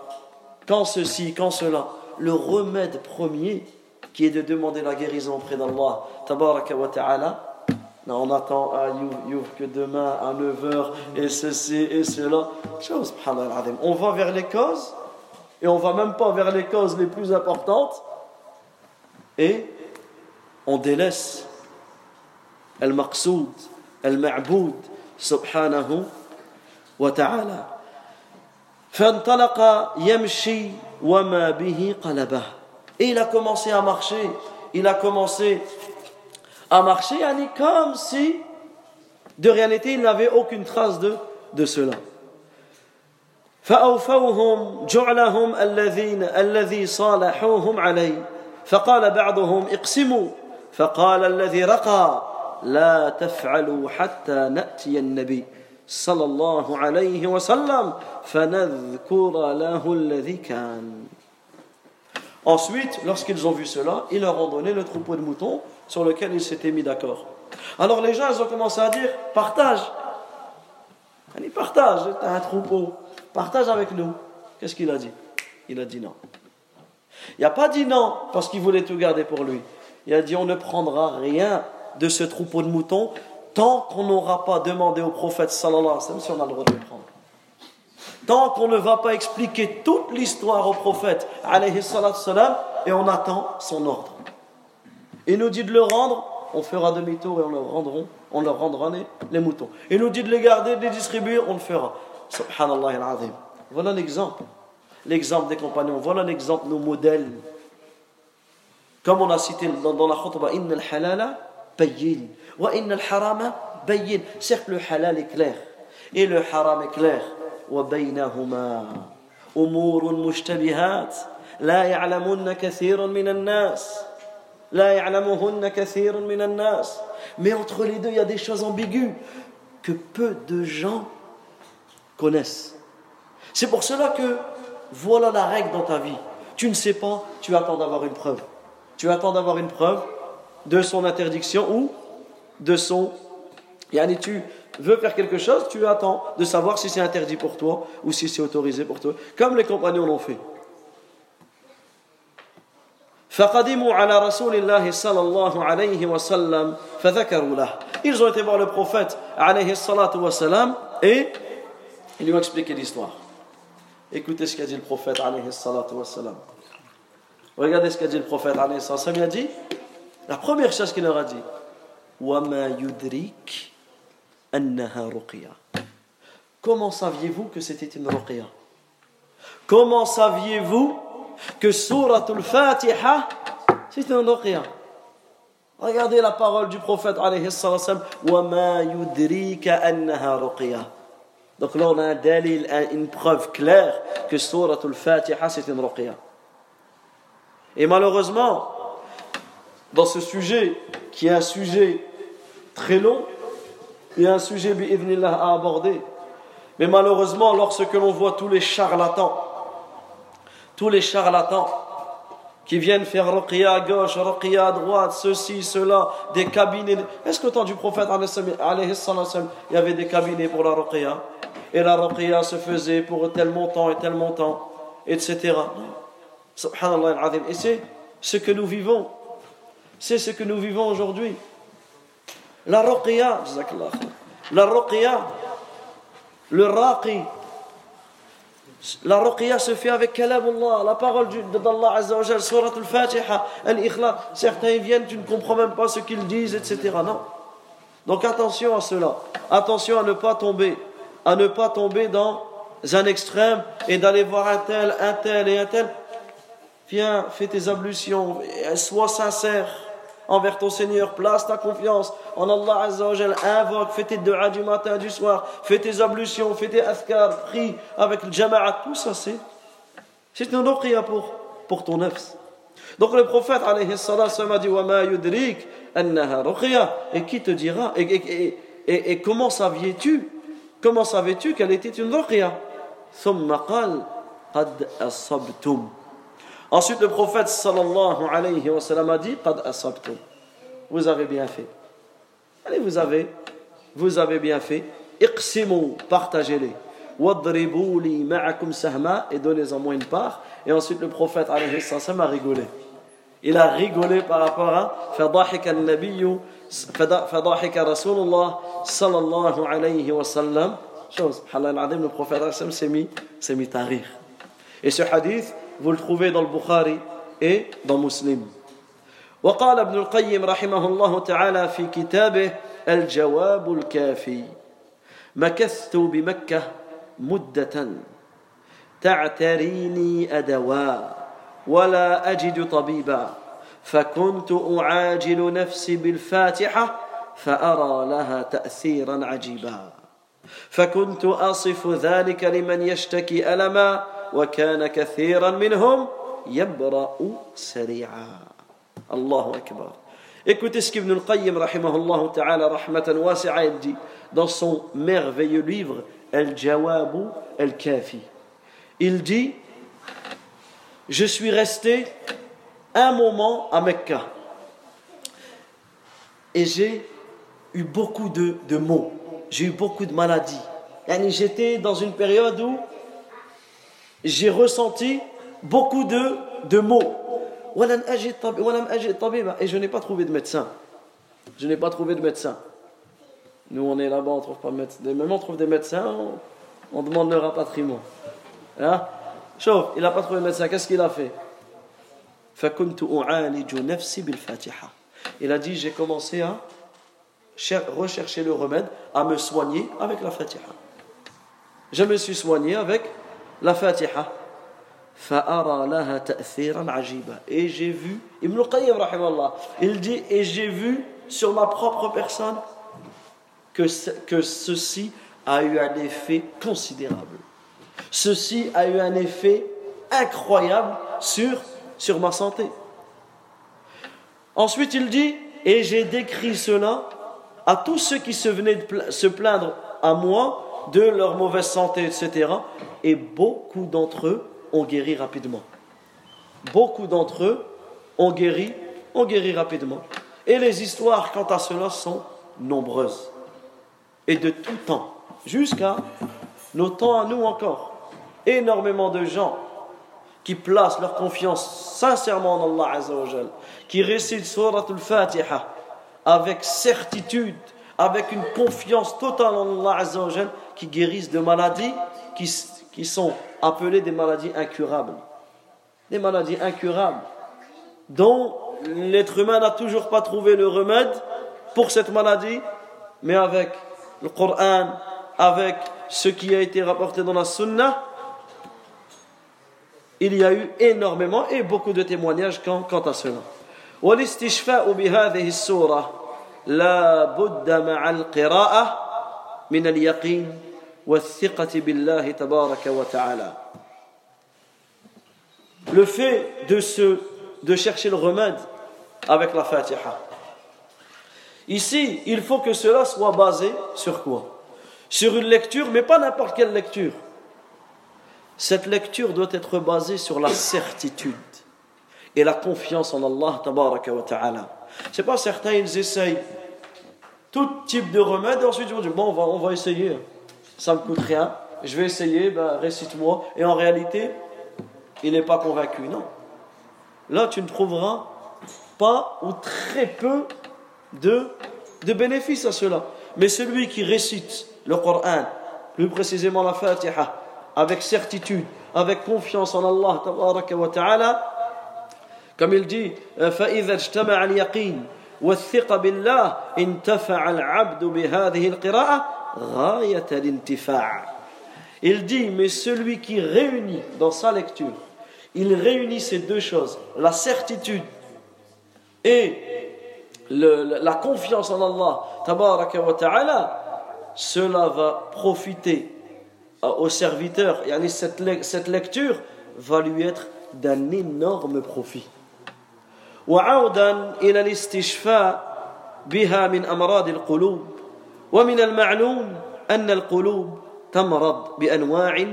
quand ceci, quand cela, le remède premier, qui est de demander la guérison auprès d'Allah, tabaraka wa ta'ala, on attend à que demain à 9h et ceci et cela. On va vers les causes et on va même pas vers les causes les plus importantes et on délaisse al-maqsoud, al-ma'boud, subhanahu wa ta'ala. فانطلق يمشي وما به قلبه. Et il a commencé à marcher. Il a commencé à marcher comme si de réalité il n'avait فأوفوهم جعلهم الذين الذي صالحوهم عليه. فقال بعضهم اقسموا. فقال الذي رقى لا تفعلوا حتى نأتي النبي. صلى الله عليه وسلم فنذكر له الذي كان Ensuite, lorsqu'ils ont vu cela, ils leur ont donné le troupeau de moutons sur lequel ils s'étaient mis d'accord. Alors les gens, ils ont commencé à dire partage. Allez, partage, tu as un troupeau, partage avec nous. Qu'est-ce qu'il a dit Il a dit non. Il n'a pas dit non parce qu'il voulait tout garder pour lui. Il a dit on ne prendra rien de ce troupeau de moutons tant qu'on n'aura pas demandé au prophète sallallahu alayhi wa sallam si on a le droit de le prendre. Tant qu'on ne va pas expliquer toute l'histoire au prophète, et on attend son ordre. Il nous dit de le rendre, on fera demi-tour et on leur, rendront, on leur rendra les, moutons. Il nous dit de les garder, de les distribuer, on le fera. Subhanallah al-azim. Voilà l'exemple. L'exemple des compagnons. Voilà l'exemple nos modèles. Comme on a cité dans, la khutbah, Inna al-halala bayyin. Wa inna al-harama bayyin. Certes, le halal est clair. Et le haram est clair. وبينهما امور مشتبهات لا يعلمن كثير من الناس لا يعلمهن كثير من الناس mais entre les deux il y a des choses ambiguës que peu de gens connaissent c'est pour cela que voilà la règle dans ta vie tu ne sais pas tu attends d'avoir une preuve tu attends d'avoir une preuve de son interdiction ou de son. Yani tu veux faire quelque chose, tu attends de savoir si c'est interdit pour toi ou si c'est autorisé pour toi, comme les compagnons l'ont fait. Ils ont été voir le prophète et ils lui ont expliqué l'histoire. Écoutez ce qu'a dit le prophète Regardez ce qu'a dit le prophète il a dit la première chose qu'il leur a dit Comment saviez-vous que c'était une ruqya Comment saviez-vous que Suratul Fatiha c'est une ruqya Regardez la parole du prophète alayhi salam وَمَا يُدْرِيكَ أَنَّهَا رُقْيَةٌ Donc là on a un dalil, une preuve claire que Suratul Fatiha c'est une ruqya. Et malheureusement, dans ce sujet, qui est un sujet très long, il y a un sujet à aborder. Mais malheureusement, lorsque l'on voit tous les charlatans, tous les charlatans qui viennent faire ruqya à gauche, ruqya à droite, ceci, cela, des cabinets. Est-ce qu'au temps du prophète, il y avait des cabinets pour la ruqya? Et la ruqya se faisait pour tel montant et tel montant, etc. Subhanallah Et c'est ce que nous vivons. C'est ce que nous vivons aujourd'hui. La ruqya, la ruqya, le raqi, la ruqya se fait avec kalamullah, la parole d'Allah Azza wa surat al-Fatiha, al-Ikhlas. Certains viennent, tu ne comprends même pas ce qu'ils disent, etc. Non. Donc attention à cela. Attention à ne pas tomber, à ne pas tomber dans un extrême et d'aller voir un tel, un tel et un tel. Viens, fais tes ablutions, sois sincère envers ton Seigneur, place ta confiance en Allah Azzawajal, invoque, fais tes du'as du matin, du soir, fais tes ablutions, fais tes askar, prie avec le jama'a, tout ça c'est, c'est une ruqya pour, ton nefs. Donc le prophète alayhi a dit Et qui te dira Et, et, et, et comment saviez-tu Comment savais-tu qu'elle était une ruqya? Thumma qad. Ensuite, le prophète sallallahu alayhi wa sallam a dit Vous avez bien fait. Allez, vous avez, vous avez bien fait. Partagez-les. Wadribu li ma'akum sahma, et donnez-en moi une part. Et ensuite, le prophète alayhi sallam a rigolé. Il a rigolé par rapport à Fadahik al-Nabiyyu, Rasulullah sallallahu alayhi wa sallam. Chose, le prophète s'est mis, mis à rire. Et ce hadith, vous le trouvez dans le Bukhari et dans Muslim. وقال ابن القيم رحمه الله تعالى في كتابه الجواب الكافي. مكثت بمكة مدة. تعتريني أدواء ولا أجد طبيبا. فكنت أعاجل نفسي بالفاتحة فأرى لها تأثيرا عجيبا. فكنت أصف ذلك لمن يشتكي ألما وكان كثيرا منهم يبرأ سريعا الله أكبر Écoutez ce qu'Ibn al-Qayyim, rahimahullah ta'ala, rahmatan wasi'a, il dit dans son merveilleux livre, Al-Jawabu al-Kafi. Il dit Je suis resté un moment à Mecca et j'ai eu beaucoup de, de maux, j'ai eu beaucoup de maladies. J'étais dans une période où j'ai ressenti beaucoup de, de maux. Et je n'ai pas trouvé de médecin. Je n'ai pas trouvé de médecin. Nous, on est là-bas, on trouve pas de médecin. Même on trouve des médecins, on, demande le rapatriement. Hein? Il n'a pas trouvé de médecin. Qu'est-ce qu'il a fait? Il a dit J'ai commencé à rechercher le remède, à me soigner avec la Fatiha. Je me suis soigné avec la Fatiha. Et j'ai vu, Ibn Qayyim il dit, et j'ai vu sur ma propre personne que, que ceci a eu un effet considérable. Ceci a eu un effet incroyable sur, sur ma santé. Ensuite, il dit, et j'ai décrit cela à tous ceux qui se venaient de se plaindre à moi de leur mauvaise santé, etc. Et beaucoup d'entre eux ont guéri rapidement. Beaucoup d'entre eux ont guéri, ont guéri rapidement. Et les histoires quant à cela sont nombreuses. Et de tout temps, jusqu'à nos temps à nous encore. Énormément de gens qui placent leur confiance sincèrement en Allah qui récitent Surat al-Fatiha avec certitude, avec une confiance totale en Allah Azzawajal, qui guérissent de maladies qui, qui sont appelées des maladies incurables. Des maladies incurables dont l'être humain n'a toujours pas trouvé le remède pour cette maladie, mais avec le Coran, avec ce qui a été rapporté dans la Sunna, il y a eu énormément et beaucoup de témoignages quant, quant à cela. والاستشفاء بهذه السورة لا بد مع القراءة من اليقين والثقة بالله تبارك وتعالى. Le fait de, se, de chercher le remède avec la Fatiha. Ici, il faut que cela soit basé sur quoi Sur une lecture, mais pas n'importe quelle lecture. Cette lecture doit être basée sur la certitude et la confiance en Allah tabaraka wa ta'ala. C'est pas certains, ils essayent tout type de remède et ensuite ils vont dire bon, on va, on va essayer. Ça me coûte rien, je vais essayer, ben, récite-moi. Et en réalité, il n'est pas convaincu. Non. Là, tu ne trouveras pas ou très peu de, de bénéfices à cela. Mais celui qui récite le Coran, plus précisément la Fatiha, avec certitude, avec confiance en Allah, wa ta'ala, comme il dit, فإذا اجتمع اليقين والثقة بالله انتفع العبد بهذه القراءة غاية الانتفاع. Il dit, mais celui qui réunit dans sa lecture, il réunit ces deux choses, la certitude et le, la confiance en Allah, tabaraka wa ta'ala, cela va profiter au serviteur. Et cette, cette lecture va lui être d'un énorme profit. وعودا إلى الاستشفاء بها من أمراض القلوب ومن المعلوم أن القلوب تمرض بأنواع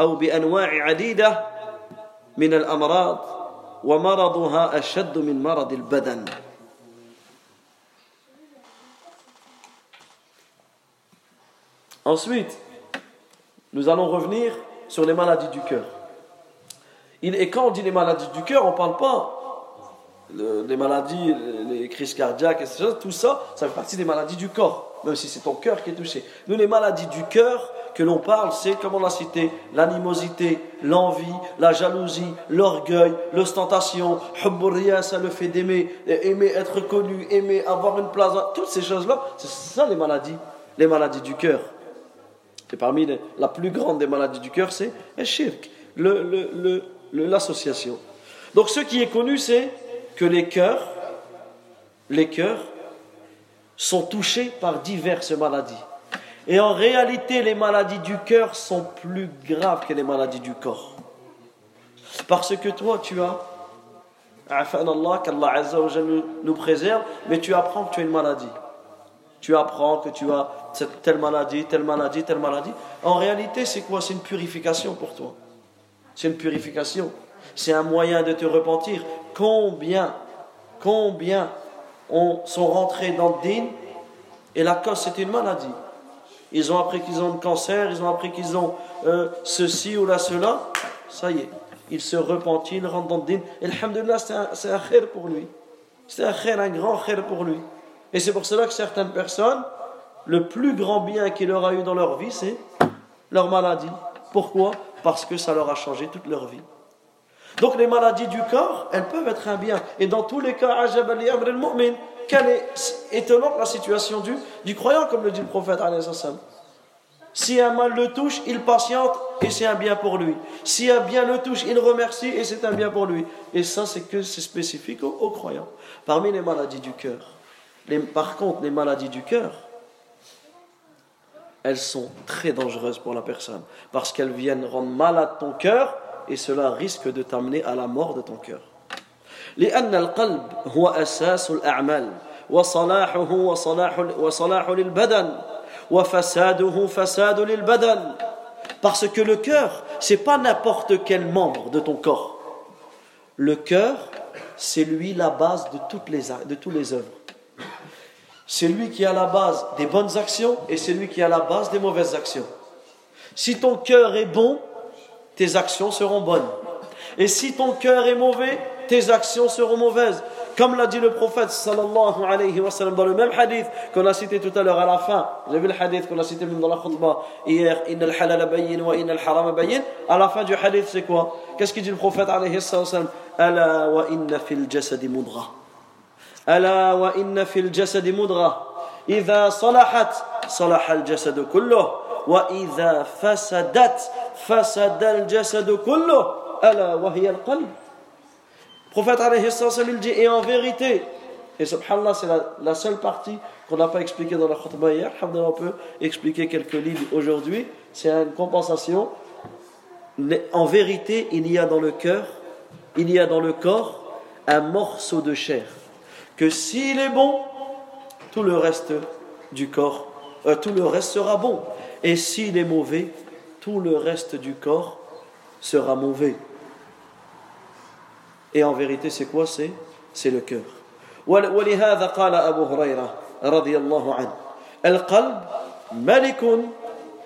أو بأنواع عديدة من الأمراض ومرضها أشد من مرض البدن Ensuite, nous allons revenir sur les maladies du cœur. Et quand on dit les maladies du cœur, on ne parle pas les maladies, les crises cardiaques, tout ça, ça fait partie des maladies du corps, même si c'est ton cœur qui est touché. Nous, les maladies du cœur que l'on parle, c'est, comme on l'a cité, l'animosité, l'envie, la jalousie, l'orgueil, l'ostentation, ça le fait d'aimer, aimer être connu, aimer avoir une place, toutes ces choses-là, c'est ça les maladies, les maladies du cœur. Et parmi les, la plus grande des maladies du cœur, c'est le l'association. Donc ce qui est connu, c'est que les cœurs, les cœurs sont touchés par diverses maladies. Et en réalité, les maladies du cœur sont plus graves que les maladies du corps. Parce que toi, tu as, Allah, qu'Allah nous préserve, mais tu apprends que tu as une maladie. Tu apprends que tu as telle maladie, telle maladie, telle maladie. En réalité, c'est quoi? C'est une purification pour toi. C'est une purification. C'est un moyen de te repentir. Combien, combien ont, sont rentrés dans le din et la cause c'était une maladie. Ils ont appris qu'ils ont un cancer, ils ont appris qu'ils ont euh, ceci ou là, cela. Ça y est, ils se repentent, ils rentrent dans le din. Et alhamdulillah, c'est un, khair pour lui. C'est un khair, un grand khair pour lui. Et c'est pour cela que certaines personnes, le plus grand bien qu'il leur a eu dans leur vie, c'est leur maladie. Pourquoi? Parce que ça leur a changé toute leur vie. Donc les maladies du corps, elles peuvent être un bien. Et dans tous les cas, quelle est étonnante la situation du, du croyant, comme le dit le prophète. Si un mal le touche, il patiente et c'est un bien pour lui. Si un bien le touche, il remercie et c'est un bien pour lui. Et ça, c'est que c'est spécifique aux, croyants. Parmi les maladies du cœur. par contre, les maladies du cœur, elles sont très dangereuses pour la personne parce qu'elles viennent rendre malade ton cœur et cela risque de t'amener à la mort de ton cœur. لأن القلب هو أساس الأعمال وصلاحه وصلاح وصلاح للبدن وفساده فساد للبدن parce que le cœur c'est pas n'importe quel membre de ton corps le cœur c'est lui la base de toutes les de tous les œuvres c'est lui qui a la base des bonnes actions et c'est lui qui a la base des mauvaises actions si ton cœur est bon tes actions seront bonnes. Et si ton cœur est mauvais, tes actions seront mauvaises. Comme l'a dit le prophète sallallahu alayhi wa sallam dans le même hadith qu'on a cité tout à l'heure à la fin. Vous avez vu le hadith qu'on a cité dans la khutbah hier. Inna al-halal bayyin wa inna al-haram bayyin. À la fin du hadith, c'est quoi Qu'est-ce qu'il dit le prophète alayhi wa sallam Ala wa inna fil jasadi mudra. Ala wa inna fil jasadi mudra. إذا صلحت صلح الجسد كله وإذا فسدت فسد الجسد كله ألا وهي القلب prophète alayhi il dit et en vérité et subhanallah c'est la, la, seule partie qu'on n'a pas expliquée dans la khutbah hier on peut expliquer quelques lignes aujourd'hui c'est une compensation en vérité il y a dans le cœur il y a dans le corps un morceau de chair que s'il est bon tout le reste du corps euh, tout le reste sera bon et s'il est mauvais tout le reste du corps sera mauvais. Et en vérité, c'est quoi C'est c'est le cœur. ولهذا قال أبو هريرة رضي الله عنه القلب ملك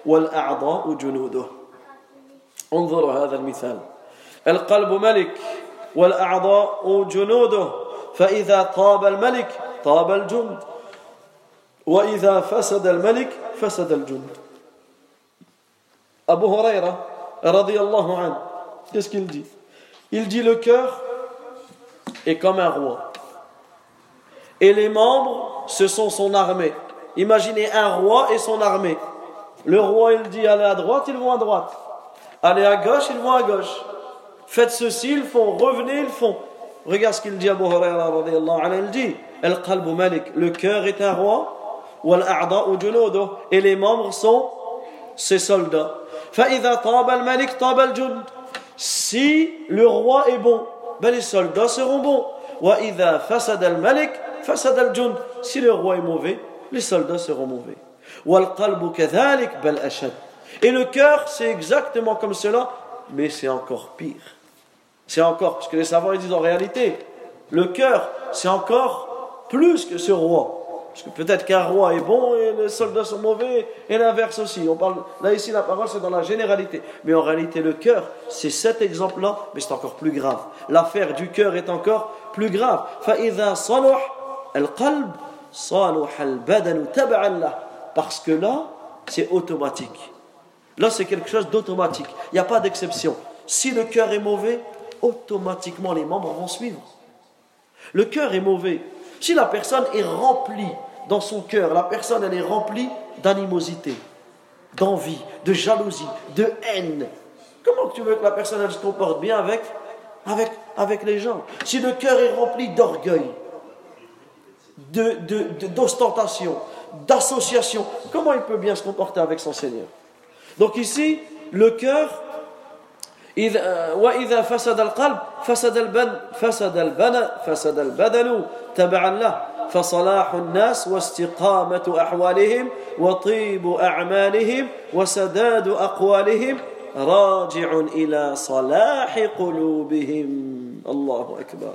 والأعضاء جنوده انظروا هذا المثال القلب ملك والأعضاء جنوده فإذا طاب الملك طاب الجند وإذا فسد الملك فسد الجند Abu Huraira, radiallahu qu'est-ce qu'il dit? Il dit le cœur est comme un roi. Et les membres, ce sont son armée. Imaginez un roi et son armée. Le roi, il dit allez à droite, ils vont à droite. Allez à gauche, ils vont à gauche. Faites ceci, ils font. Revenez, ils font. Regarde ce qu'il dit Abu Huraira. Il dit le cœur est un roi. Et les membres sont ses soldats. Si le roi est bon, ben les soldats seront bons. Si le roi est mauvais, les soldats seront mauvais. Et le cœur, c'est exactement comme cela, mais c'est encore pire. C'est encore, parce que les savants disent en réalité, le cœur, c'est encore plus que ce roi. Parce que peut-être qu'un roi est bon et les soldats sont mauvais, et l'inverse aussi. On parle, là, ici, la parole, c'est dans la généralité. Mais en réalité, le cœur, c'est cet exemple-là, mais c'est encore plus grave. L'affaire du cœur est encore plus grave. Parce que là, c'est automatique. Là, c'est quelque chose d'automatique. Il n'y a pas d'exception. Si le cœur est mauvais, automatiquement les membres vont suivre. Le cœur est mauvais. Si la personne est remplie dans son cœur, la personne elle est remplie d'animosité, d'envie, de jalousie, de haine. Comment tu veux que la personne se comporte bien avec, avec, avec les gens? Si le cœur est rempli d'orgueil, d'ostentation, de, d'association, comment il peut bien se comporter avec son Seigneur? Donc ici, le cœur إذا وإذا فسد القلب فسد البدن فسد البدن فسد البدن تبعا له فصلاح الناس واستقامة أحوالهم وطيب أعمالهم وسداد أقوالهم راجع إلى صلاح قلوبهم الله أكبر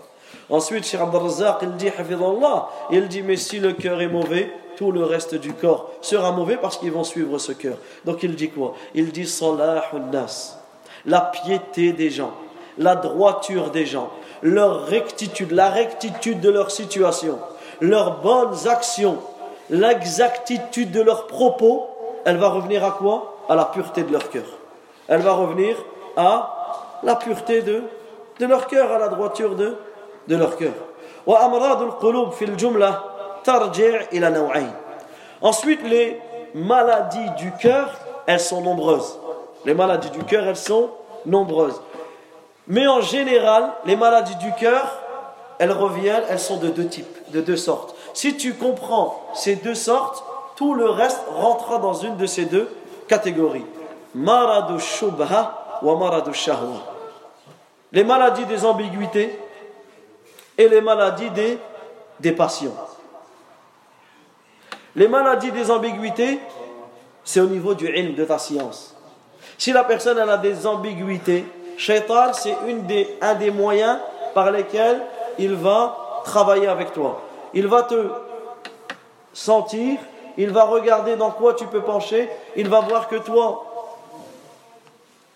Ensuite, Cheikh Abdel Razak, il dit, Allah, il dit, mais si le cœur est mauvais, tout le reste du corps sera mauvais parce qu'ils vont suivre ce cœur. Donc il dit quoi Il dit, Salahun nas. La piété des gens, la droiture des gens, leur rectitude, la rectitude de leur situation, leurs bonnes actions, l'exactitude de leurs propos, elle va revenir à quoi? À la pureté de leur cœur. Elle va revenir à la pureté de, leur cœur, à la droiture de, de leur cœur. Ensuite, les maladies du cœur, elles sont nombreuses. Les maladies du cœur, elles sont nombreuses. Mais en général, les maladies du cœur, elles reviennent, elles sont de deux types, de deux sortes. Si tu comprends ces deux sortes, tout le reste rentrera dans une de ces deux catégories. Maradu shubha wa shahwa. Les maladies des ambiguïtés et les maladies des, des passions. Les maladies des ambiguïtés, c'est au niveau du ilm, de ta science. Si la personne a des ambiguïtés, shaitan, c'est un des moyens par lesquels il va travailler avec toi. Il va te sentir, il va regarder dans quoi tu peux pencher, il va voir que toi,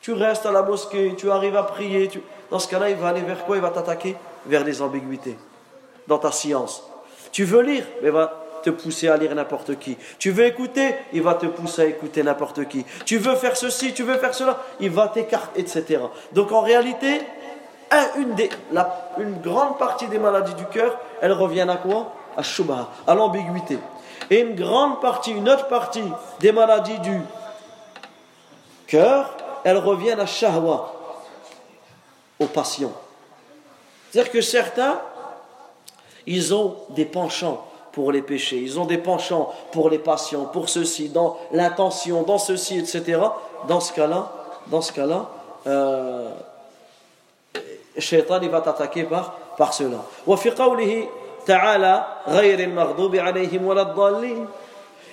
tu restes à la mosquée, tu arrives à prier. Dans ce cas-là, il va aller vers quoi? Il va t'attaquer vers les ambiguïtés dans ta science. Tu veux lire? Mais va te pousser à lire n'importe qui. Tu veux écouter, il va te pousser à écouter n'importe qui. Tu veux faire ceci, tu veux faire cela, il va t'écarter, etc. Donc en réalité, une, grande partie des maladies du cœur, elles reviennent à quoi? À shubha, à l'ambiguïté. Et une grande partie, une autre partie des maladies du cœur, elles reviennent à shahwa, aux passions. C'est-à-dire que certains, ils ont des penchants pour les péchés, ils ont des penchants pour les passions, pour ceci, dans l'intention, dans ceci, etc. Dans ce cas-là, dans ce cas-là, euh, Shaitan il va t'attaquer par, par cela.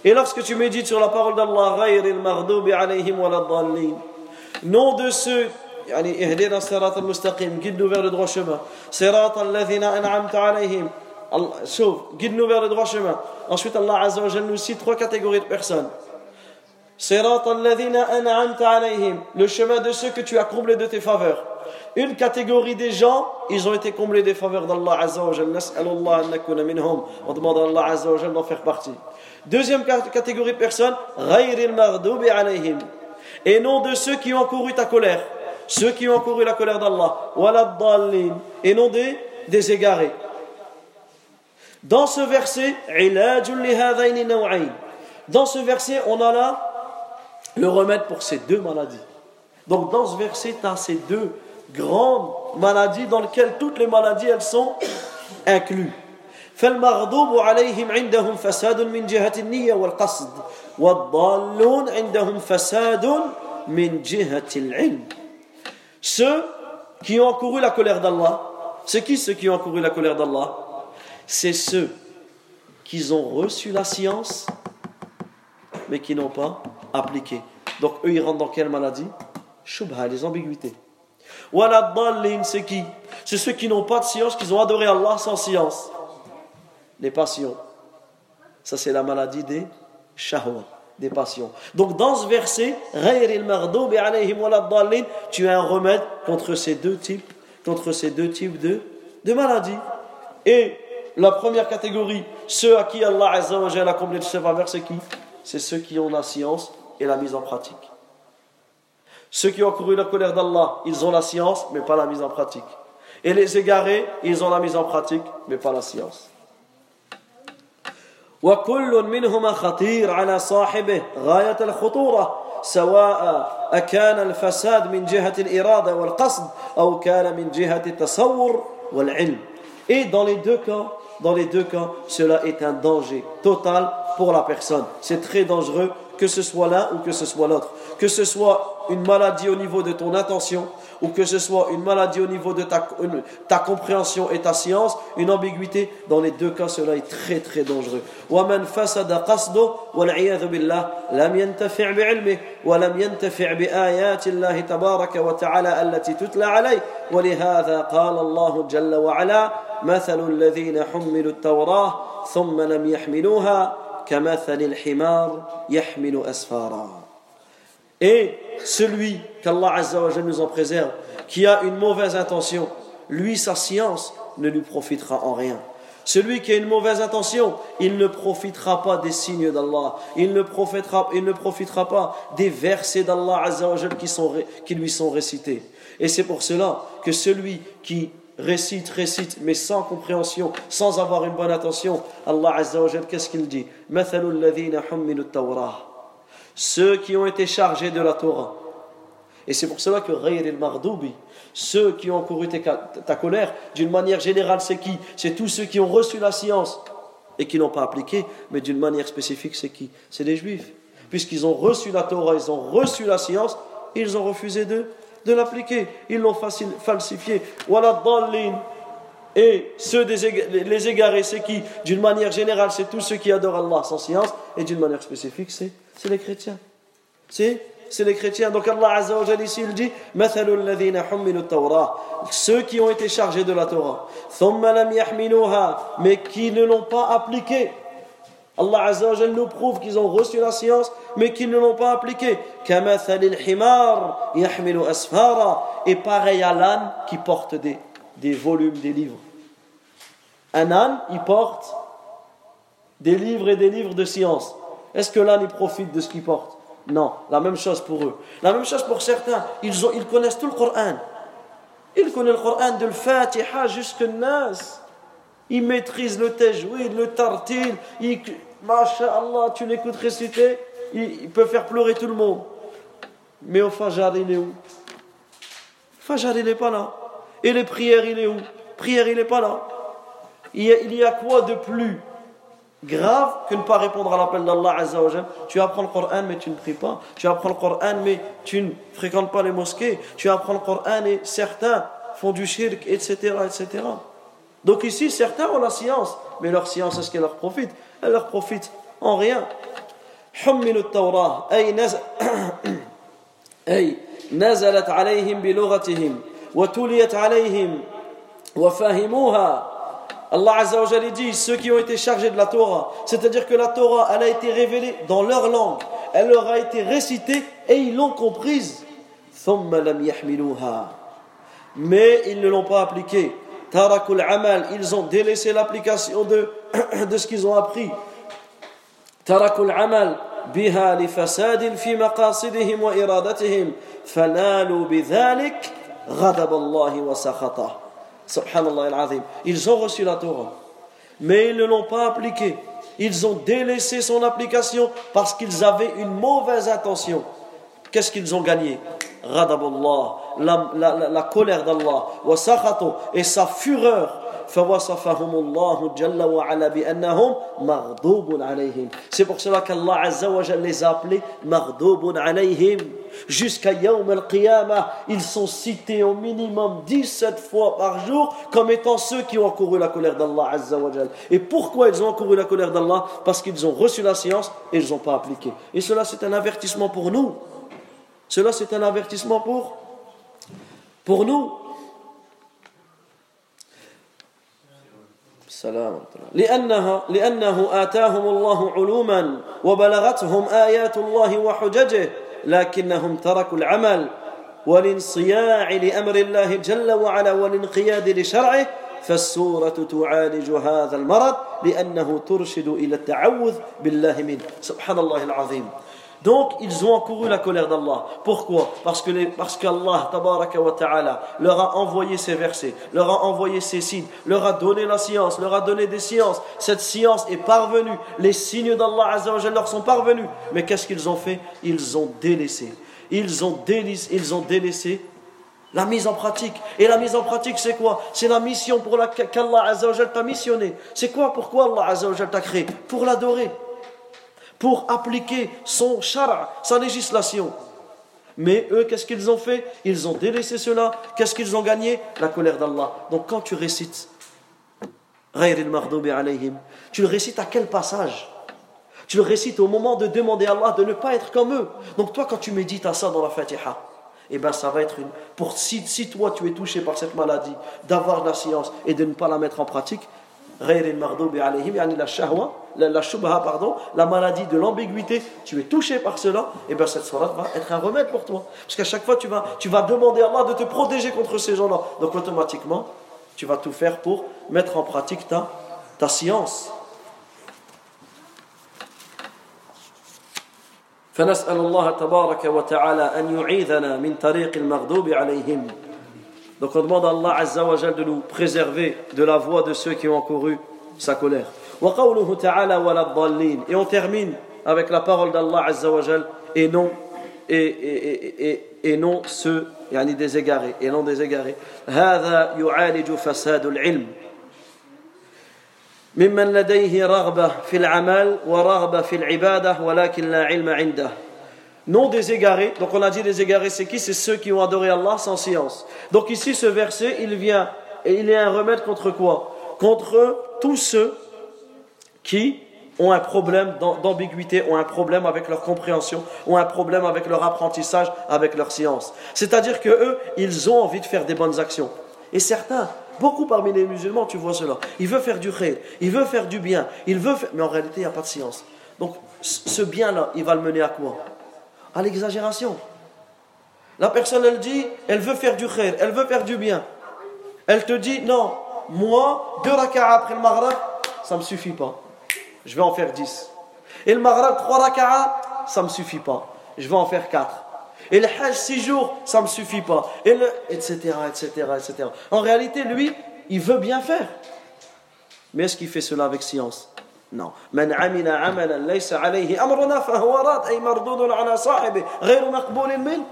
Et lorsque tu médites sur la parole d'Allah, nom de ceux يعني اهدنا الصراط المستقيم guide-nous vers le droit chemin صراط الذين أنعمت عليهم sauf, guide-nous vers le droit chemin. Ensuite, Allah Azza wa nous cite trois catégories de personnes. Le chemin de ceux que tu as comblés de tes faveurs. Une catégorie des gens, ils ont été comblés des faveurs d'Allah Azza wa On demande à Allah Azza wa d'en faire partie. Deuxième catégorie de personnes, et non de ceux qui ont couru ta colère. Ceux qui ont couru la colère d'Allah. Et non des, des égarés. Dans ce verset, dans ce verset, on a là le remède pour ces deux maladies. Donc dans ce verset, tu as ces deux grandes maladies dans lesquelles toutes les maladies elles sont incluses. فالمغضوب عليهم عندهم فساد من جهة النية والقصد والضالون عندهم فساد من جهة العلم Ceux qui ont couru la colère d'Allah, c'est qui ceux qui ont couru la colère d'Allah C'est ceux qui ont reçu la science, mais qui n'ont pas appliqué. Donc eux, ils rentrent dans quelle maladie? Shubha, les ambiguïtés. c'est qui? C'est ceux qui n'ont pas de science, qui ont adoré Allah sans science. Les passions. Ça, c'est la maladie des shahwa, des passions. Donc, dans ce verset, tu as un remède contre ces deux types, contre ces deux types de, de maladies. Et la première catégorie, ceux à qui Allah Azza wa a comblé de ce faveur, c'est qui C'est ceux qui ont la science et la mise en pratique. Ceux qui ont couru la colère d'Allah, ils ont la science, mais pas la mise en pratique. Et les égarés, ils ont la mise en pratique, mais pas la science. وكل منهما خطير على صاحبه غاية الخطورة سواء أكان الفساد من جهة الإرادة والقصد أو كان من جهة التصور والعلم. Et dans les deux cas, dans les deux cas, cela est un danger total pour la personne. C'est très dangereux que ce soit l'un ou que ce soit l'autre. Que ce soit une maladie au niveau de ton intention ou que ce soit une maladie au niveau de ta, ta compréhension et ta science, une ambiguïté, dans les deux cas, cela est très très dangereux. ولهذا قال الله جل وعلا مثل الذين حملوا التوراة ثم لم يحملوها كمثل الحمار يحمل أسفارا Et celui qu'Allah nous en préserve, qui a une mauvaise intention, lui, sa science ne lui profitera en rien. Celui qui a une mauvaise intention, il ne profitera pas des signes d'Allah. Il ne profitera, il ne profitera pas des versets d'Allah qui, qui lui sont récités. Et c'est pour cela que celui qui récite, récite, mais sans compréhension, sans avoir une bonne attention, Allah qu'est-ce qu'il dit? Ceux qui ont été chargés de la Torah. Et c'est pour cela que Ghayr el-Mardoubi, ceux qui ont couru ta colère, d'une manière générale, c'est qui? C'est tous ceux qui ont reçu la science et qui n'ont pas appliqué, mais d'une manière spécifique, c'est qui? C'est les Juifs. Puisqu'ils ont reçu la Torah, ils ont reçu la science, ils ont refusé de, de l'appliquer. Ils l'ont falsifié. Et ceux des les égarés, c'est qui? D'une manière générale, c'est tous ceux qui adorent Allah sans science, et d'une manière spécifique, c'est c'est les chrétiens. C'est c'est les chrétiens. Donc Allah Azza wa ici il dit ceux qui ont été chargés de la Torah mais qui ne l'ont pas appliquée. Allah Azza wa nous prouve qu'ils ont reçu la science mais qu'ils ne l'ont pas appliquée. Et pareil à l'âne qui porte des, des volumes, des livres. Un âne, il porte des livres et des livres de science. Est-ce que l'âne, il profite de ce qu'il porte? Non, la même chose pour eux. La même chose pour certains. Ils, ont, ils connaissent tout le Coran. Ils connaissent le Coran de Fatiha jusqu'à Nas. Ils maîtrisent le tajwid, le tartil. Masha'Allah, tu l'écoutes réciter, il, peut faire pleurer tout le monde. Mais au Fajr, il est où? Fajr, il n'est pas là. Et les prières, il est où? Prière, il n'est pas là. Il il y a quoi de plus? grave que ne pas répondre à l'appel d'Allah Azzawajal. Tu apprends le Coran mais tu ne pries pas. Tu apprends le Coran mais tu ne fréquentes pas les mosquées. Tu apprends le Coran et certains font du shirk, etc. etc. Donc ici, certains ont la science, mais leur science, est-ce qu'elle leur profite Elle leur profite en rien. <coughs> حملوا التوراة أي نزل أي نزلت عليهم بلغتهم وتليت عليهم وفهموها Allah Azza wa dit ceux qui ont été chargés de la Torah, c'est-à-dire que la Torah, elle a été révélée dans leur langue, elle leur a été récitée et ils l'ont comprise. Mais ils ne l'ont pas appliquée. Tarakul amal, ils ont délaissé l'application de, <clears throat> de ce qu'ils ont appris. Tarakul amal biha li fasadin fi maqasidihim wa iradatihim fanalu bidhalik ghadab Allah wa sakhatah. Subhanallah. Ils ont reçu la Torah, mais ils ne l'ont pas appliquée. Ils ont délaissé son application parce qu'ils avaient une mauvaise intention. Qu'est-ce qu'ils ont gagné? La, la colère d'Allah, et sa fureur c'est pour cela qu'Allah Azza wa les a appelés Maghdubun alayhim. Jusqu'à Yawm al-Qiyamah, ils sont cités au minimum 17 fois par jour comme étant ceux qui ont encouru la colère d'Allah Azza wa Et pourquoi ils ont encouru la colère d'Allah? Parce qu'ils ont reçu la science et ils n'ont pas appliqué. Et cela, c'est un avertissement pour nous. Cela, c'est un avertissement pour, pour nous. سلام لأنها لأنه آتاهم الله علوما وبلغتهم آيات الله وحججه لكنهم تركوا العمل والانصياع لأمر الله جل وعلا والانقياد لشرعه فالسورة تعالج هذا المرض لأنه ترشد إلى التعوذ بالله منه. سبحان الله العظيم. Donc, ils ont encouru la colère d'Allah. Pourquoi? Parce que qu'Allah, leur a envoyé ces versets, leur a envoyé ces signes, leur a donné la science, leur a donné des sciences. Cette science est parvenue. Les signes d'Allah leur sont parvenus. Mais qu'est-ce qu'ils ont fait? Ils ont délaissé. Ils ont délaissé, ils ont délaissé la mise en pratique. Et la mise en pratique, c'est quoi? C'est la mission pour laquelle Allah t'a missionné. C'est quoi? Pourquoi Allah t'a créé? Pour l'adorer pour appliquer son shara, sa législation. Mais eux, qu'est-ce qu'ils ont fait? Ils ont délaissé cela. Qu'est-ce qu'ils ont gagné? La colère d'Allah. Donc quand tu récites, tu le récites à quel passage? Tu le récites au moment de demander à Allah de ne pas être comme eux. Donc toi, quand tu médites à ça dans la Fatiha, eh ben ça va être une. Pour si, si toi tu es touché par cette maladie, d'avoir la science et de ne pas la mettre en pratique, la shahwa, la, shubha, pardon, la maladie de l'ambiguïté, tu es touché par cela, et bien cette soirée va être un remède pour toi. Parce qu'à chaque fois, tu vas, tu vas demander à Allah de te protéger contre ces gens-là. Donc automatiquement, tu vas tout faire pour mettre en pratique ta, ta science. فنسأل الله تبارك وتعالى أن يعيذنا من طريق المغضوب عليهم donc on demande à Allah Azza wa de nous préserver de la voix de ceux qui ont encouru sa colère. Et on termine avec la parole d'Allah Azza wa et non et, et, et, et non ceux يعني des égarés et non des égarés. هذا يعالج فساد العلم ممن لديه رغبة في العمل ورغبة في العبادة ولكن لا علم عنده non des égarés. Donc on a dit les égarés, c'est qui? C'est ceux qui ont adoré Allah sans science. Donc ici, ce verset, il vient et il est un remède contre quoi? Contre tous ceux qui ont un problème d'ambiguïté, ont un problème avec leur compréhension, ont un problème avec leur apprentissage, avec leur science. C'est-à-dire que eux, ils ont envie de faire des bonnes actions. Et certains, beaucoup parmi les musulmans, tu vois cela, ils veulent faire du khayr, ils veulent faire du bien, ils veulent faire... mais en réalité, il n'y a pas de science. Donc ce bien-là, il va le mener à quoi? À l'exagération. La personne, elle dit, elle veut faire du khair, elle veut faire du bien. Elle te dit, non, moi, deux raka'a après le maghreb, ça ne me suffit pas. Je vais en faire dix. Et le maghreb, trois raka'a, ça ne me suffit pas. Je vais en faire quatre. Et le hajj, six jours, ça ne me suffit pas. Et le, etc., etc., etc. En réalité, lui, il veut bien faire. Mais est-ce qu'il fait cela avec science? Non. Man min?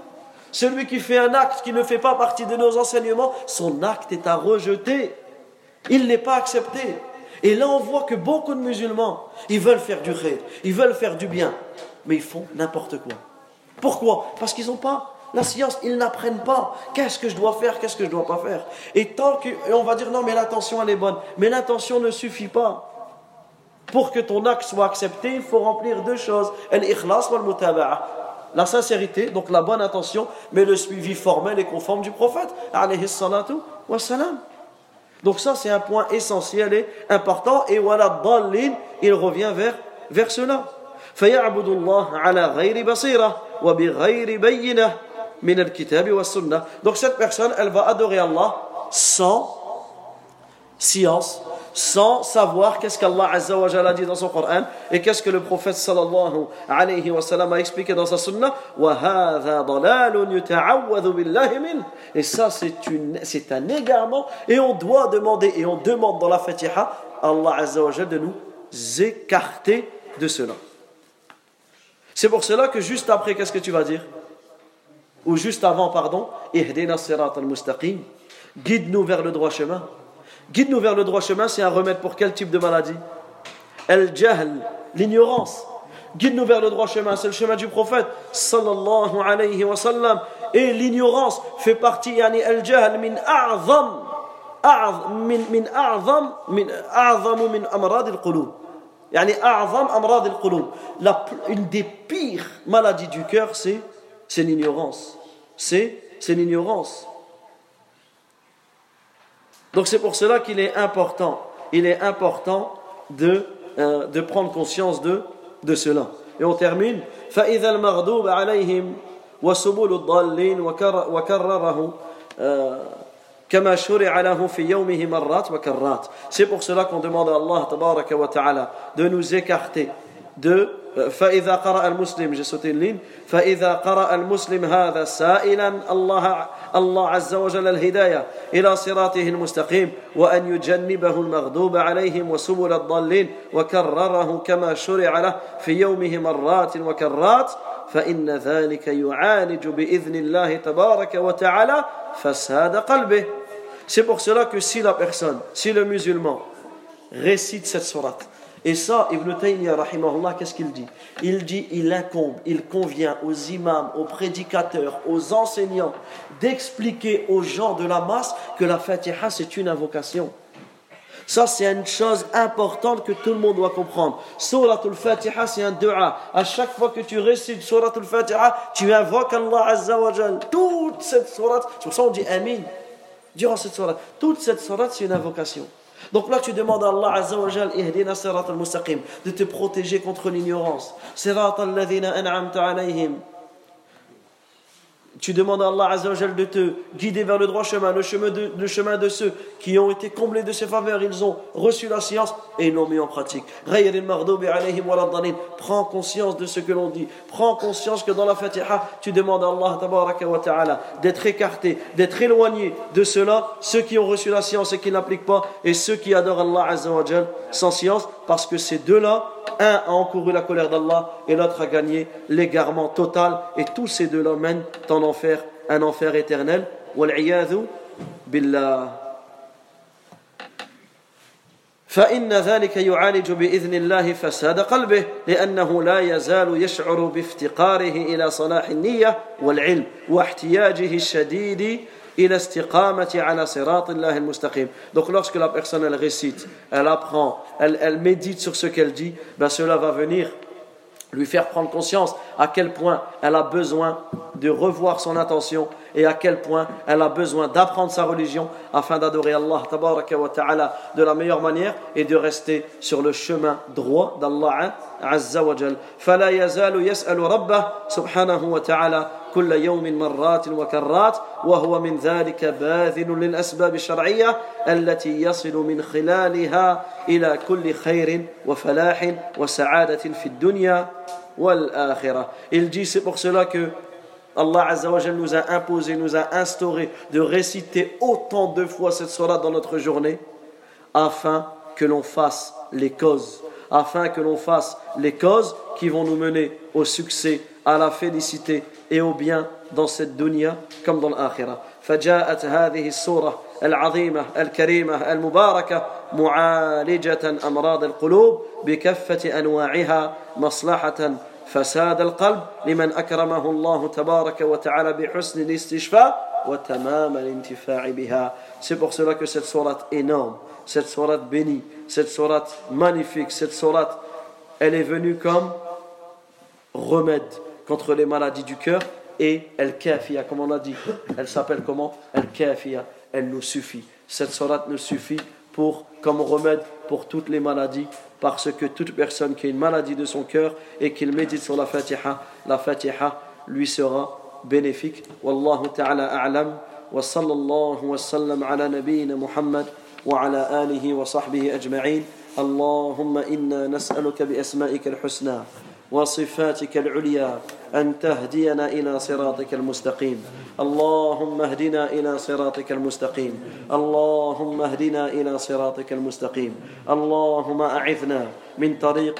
Celui qui fait un acte qui ne fait pas partie de nos enseignements, son acte est à rejeter. Il n'est pas accepté. Et là, on voit que beaucoup de musulmans, ils veulent faire du khayr, ils veulent faire du bien, mais ils font n'importe quoi. Pourquoi? Parce qu'ils n'ont pas la science, ils n'apprennent pas. Qu'est-ce que je dois faire, qu'est-ce que je ne dois pas faire? Et tant qu'on va dire non, mais l'attention, elle est bonne, mais l'attention ne suffit pas. Pour que ton acte soit accepté, il faut remplir deux choses. La sincérité, donc la bonne intention, mais le suivi formel et conforme du prophète. Donc ça, c'est un point essentiel et important. Et voilà, il revient vers, vers cela. Donc cette personne, elle va adorer Allah sans science, sans savoir qu'est-ce qu'Allah Azza wa a dit dans son Coran et qu'est-ce que le prophète sallallahu alayhi wa a expliqué dans sa sunna. Et ça c'est un égarement. Et on doit demander et on demande dans la Fatiha Allah Azza wa de nous écarter de cela. C'est pour cela que juste après qu'est-ce que tu vas dire? Ou juste avant pardon guide-nous vers le droit chemin Guide-nous vers le droit chemin, c'est un remède pour quel type de maladie? El-Jahl, l'ignorance. Guide-nous vers le droit chemin, c'est le chemin du prophète, sallallahu alayhi wa sallam. Et l'ignorance fait partie, yani el-Jahl, min a'zam, min, min a'zam, min a'zamu min amrad al-qulub. A'zam amrad al-qulub. Une des pires maladies du cœur, c'est, l'ignorance. C'est l'ignorance. Donc c'est pour cela qu'il est important il est important de, euh, de prendre conscience de, de cela. Et on termine. فإذا المغضوب عليهم وسبل الضالين وكرره كما شرع له في يومه مرات وكرات. C'est pour cela qu'on demande à Allah tabaraka wa ta'ala de nous écarter de فإذا قرأ المسلم j'ai فإذا قرأ المسلم هذا سائلا الله الله عز وجل الهداية إلى صراطه المستقيم وأن يجنبه المغضوب عليهم وسبل الضالين وكرره كما شرع له في يومه مرات وكرات فإن ذلك يعالج بإذن الله تبارك وتعالى فساد قلبه. C'est pour cela que si la personne, si le musulman récite cette sourate, Et ça, Ibn Taymiyyah, qu'est-ce qu'il dit? Il dit, il incombe, il convient aux imams, aux prédicateurs, aux enseignants d'expliquer aux gens de la masse que la Fatiha, c'est une invocation. Ça, c'est une chose importante que tout le monde doit comprendre. Suratul Fatiha, c'est un dua. À chaque fois que tu récites Suratul Fatiha, tu invoques Allah Azza wa. Toute cette surat, c'est pour ça on dit Amin. Durant cette surat, toute cette surat, c'est une invocation. Donc là, tu demandes à Allah Azza wa Jal, de te protéger contre l'ignorance. Sirat al-ladhina an'amta alayhim. Tu demandes à Allah Azzawajal de te guider vers le droit chemin, le chemin, de, ceux qui ont été comblés de ses faveurs, ils ont reçu la science et ils l'ont mis en pratique. Prends conscience de ce que l'on dit. Prends conscience que dans la Fatiha, tu demandes à Allah d'être écarté, d'être éloigné de ceux-là, ceux qui ont reçu la science et qui n'appliquent pas, et ceux qui adorent Allah Azzawajal sans science, parce que ces deux-là, un a encouru la colère d'Allah et l'autre a gagné l'égarement total. Et tous ces deux-là mènent en enfer, un enfer éternel. billah. فإن ذلك يعالج بإذن الله فساد قلبه لأنه لا يزال يشعر بافتقاره إلى صلاح النية والعلم واحتياجه الشديد donc lorsque la personne elle récite, elle apprend, elle, elle médite sur ce qu'elle dit, ben cela va venir lui faire prendre conscience à quel point elle a besoin de revoir son intention et à quel point elle a besoin d'apprendre sa religion afin d'adorer Allah ta'ala de la meilleure manière et de rester sur le chemin droit d'Allah Azza wa. فلا يزال يسأل ربه سبحانه وتعالى كل يوم مرات وكرات وهو من ذلك باذل للأسباب الشرعية التي يصل من خلالها إلى كل خير وفلاح وسعادة في الدنيا والآخرة. Il dit c'est pour cela que Allah Azzawajal nous a imposé, nous a instauré de réciter autant de fois cette surah dans notre journée afin que l'on fasse les causes, afin que l'on fasse les causes qui vont nous mener au succès, à la félicité et au bien dans cette dunya comme dans l'akhirah. فجاءت هذه السورة العظيمة الكريمة المباركة معالجة أمراض القلوب بكفة أنواعها مصلحة فساد القلب لمن أكرمه الله تبارك وتعالى بحسن الاستشفاء وتمام الانتفاع بها C'est pour cela que cette sourate énorme, cette sourate bénie, cette sourate magnifique, cette sourate, elle est venue comme remède contre les maladies du cœur et elle kafia, comme on a dit. Elle s'appelle comment Elle kafia, elle nous suffit. Cette sourate nous suffit pour, comme remède pour toutes les maladies parce que toute personne qui a une maladie de son cœur et qu'il médite sur la Fatiha, la Fatiha lui sera bénéfique. Wallahu ta'ala a'lam wa sallallahu wa sallam ala nabiyyina Muhammad wa ala alihi wa sahbihi ajma'in. اللهم إنا نسألك بأسمائك الحسنى وصفاتك العليا أن تهدينا إلى صراطك المستقيم. اللهم اهدنا إلى صراطك المستقيم. اللهم اهدنا إلى صراطك المستقيم. اللهم أعذنا من طريق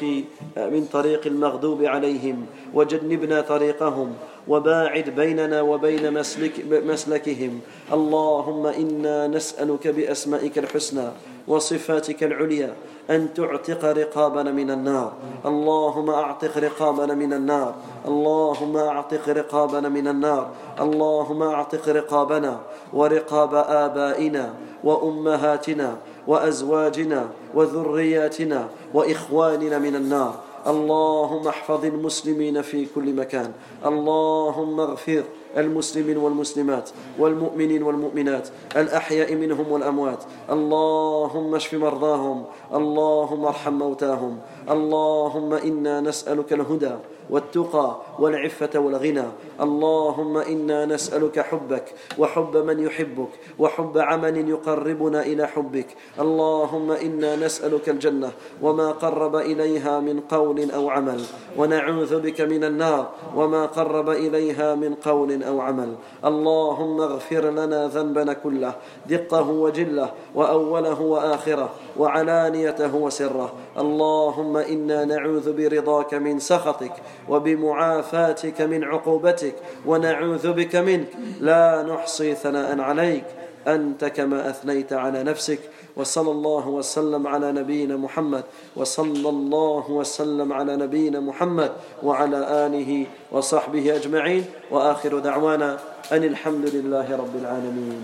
من طريق المغضوب عليهم. وجنبنا طريقهم. وباعد بيننا وبين مسلك مسلكهم. اللهم إنا نسألك بأسمائك الحسنى. وصفاتك العليا أن تعتق رقابنا من النار. اللهم أعتق رقابنا من النار. اللهم أعتق رقابنا من النار. اللهم أعتق رقابنا ورقاب آبائنا وأمهاتنا وأزواجنا وذرياتنا وإخواننا من النار. اللهم احفظ المسلمين في كل مكان. اللهم اغفر المسلمين والمسلمات والمؤمنين والمؤمنات الأحياء منهم والأموات. اللهم اشف مرضاهم اللهم ارحم موتاهم. اللهم إنا نسألك الهدى والتقى والعفة والغنى. اللهم إنا نسألك حبك وحب من يحبك وحب عمل يقربنا إلى حبك. اللهم إنا نسألك الجنة وما قرب إليها من قول أو عمل. ونعوذ بك من النار وما قرب إليها من قول أو عمل. اللهم اغفر لنا ذنبنا كله دقه وجله وأوله وآخره وعلانيته وسره. اللهم إنا نعوذ برضاك من سخطك وبمعافاتك من عقوبتك ونعوذ بك منك. لا نحصي ثناء عليك. أنت كما أثنيت على نفسك. وصلى الله وسلم على نبينا محمد. وصلى الله وسلم على نبينا محمد. وعلى آله وصحبه أجمعين. وآخر دعوانا أن الحمد لله رب العالمين.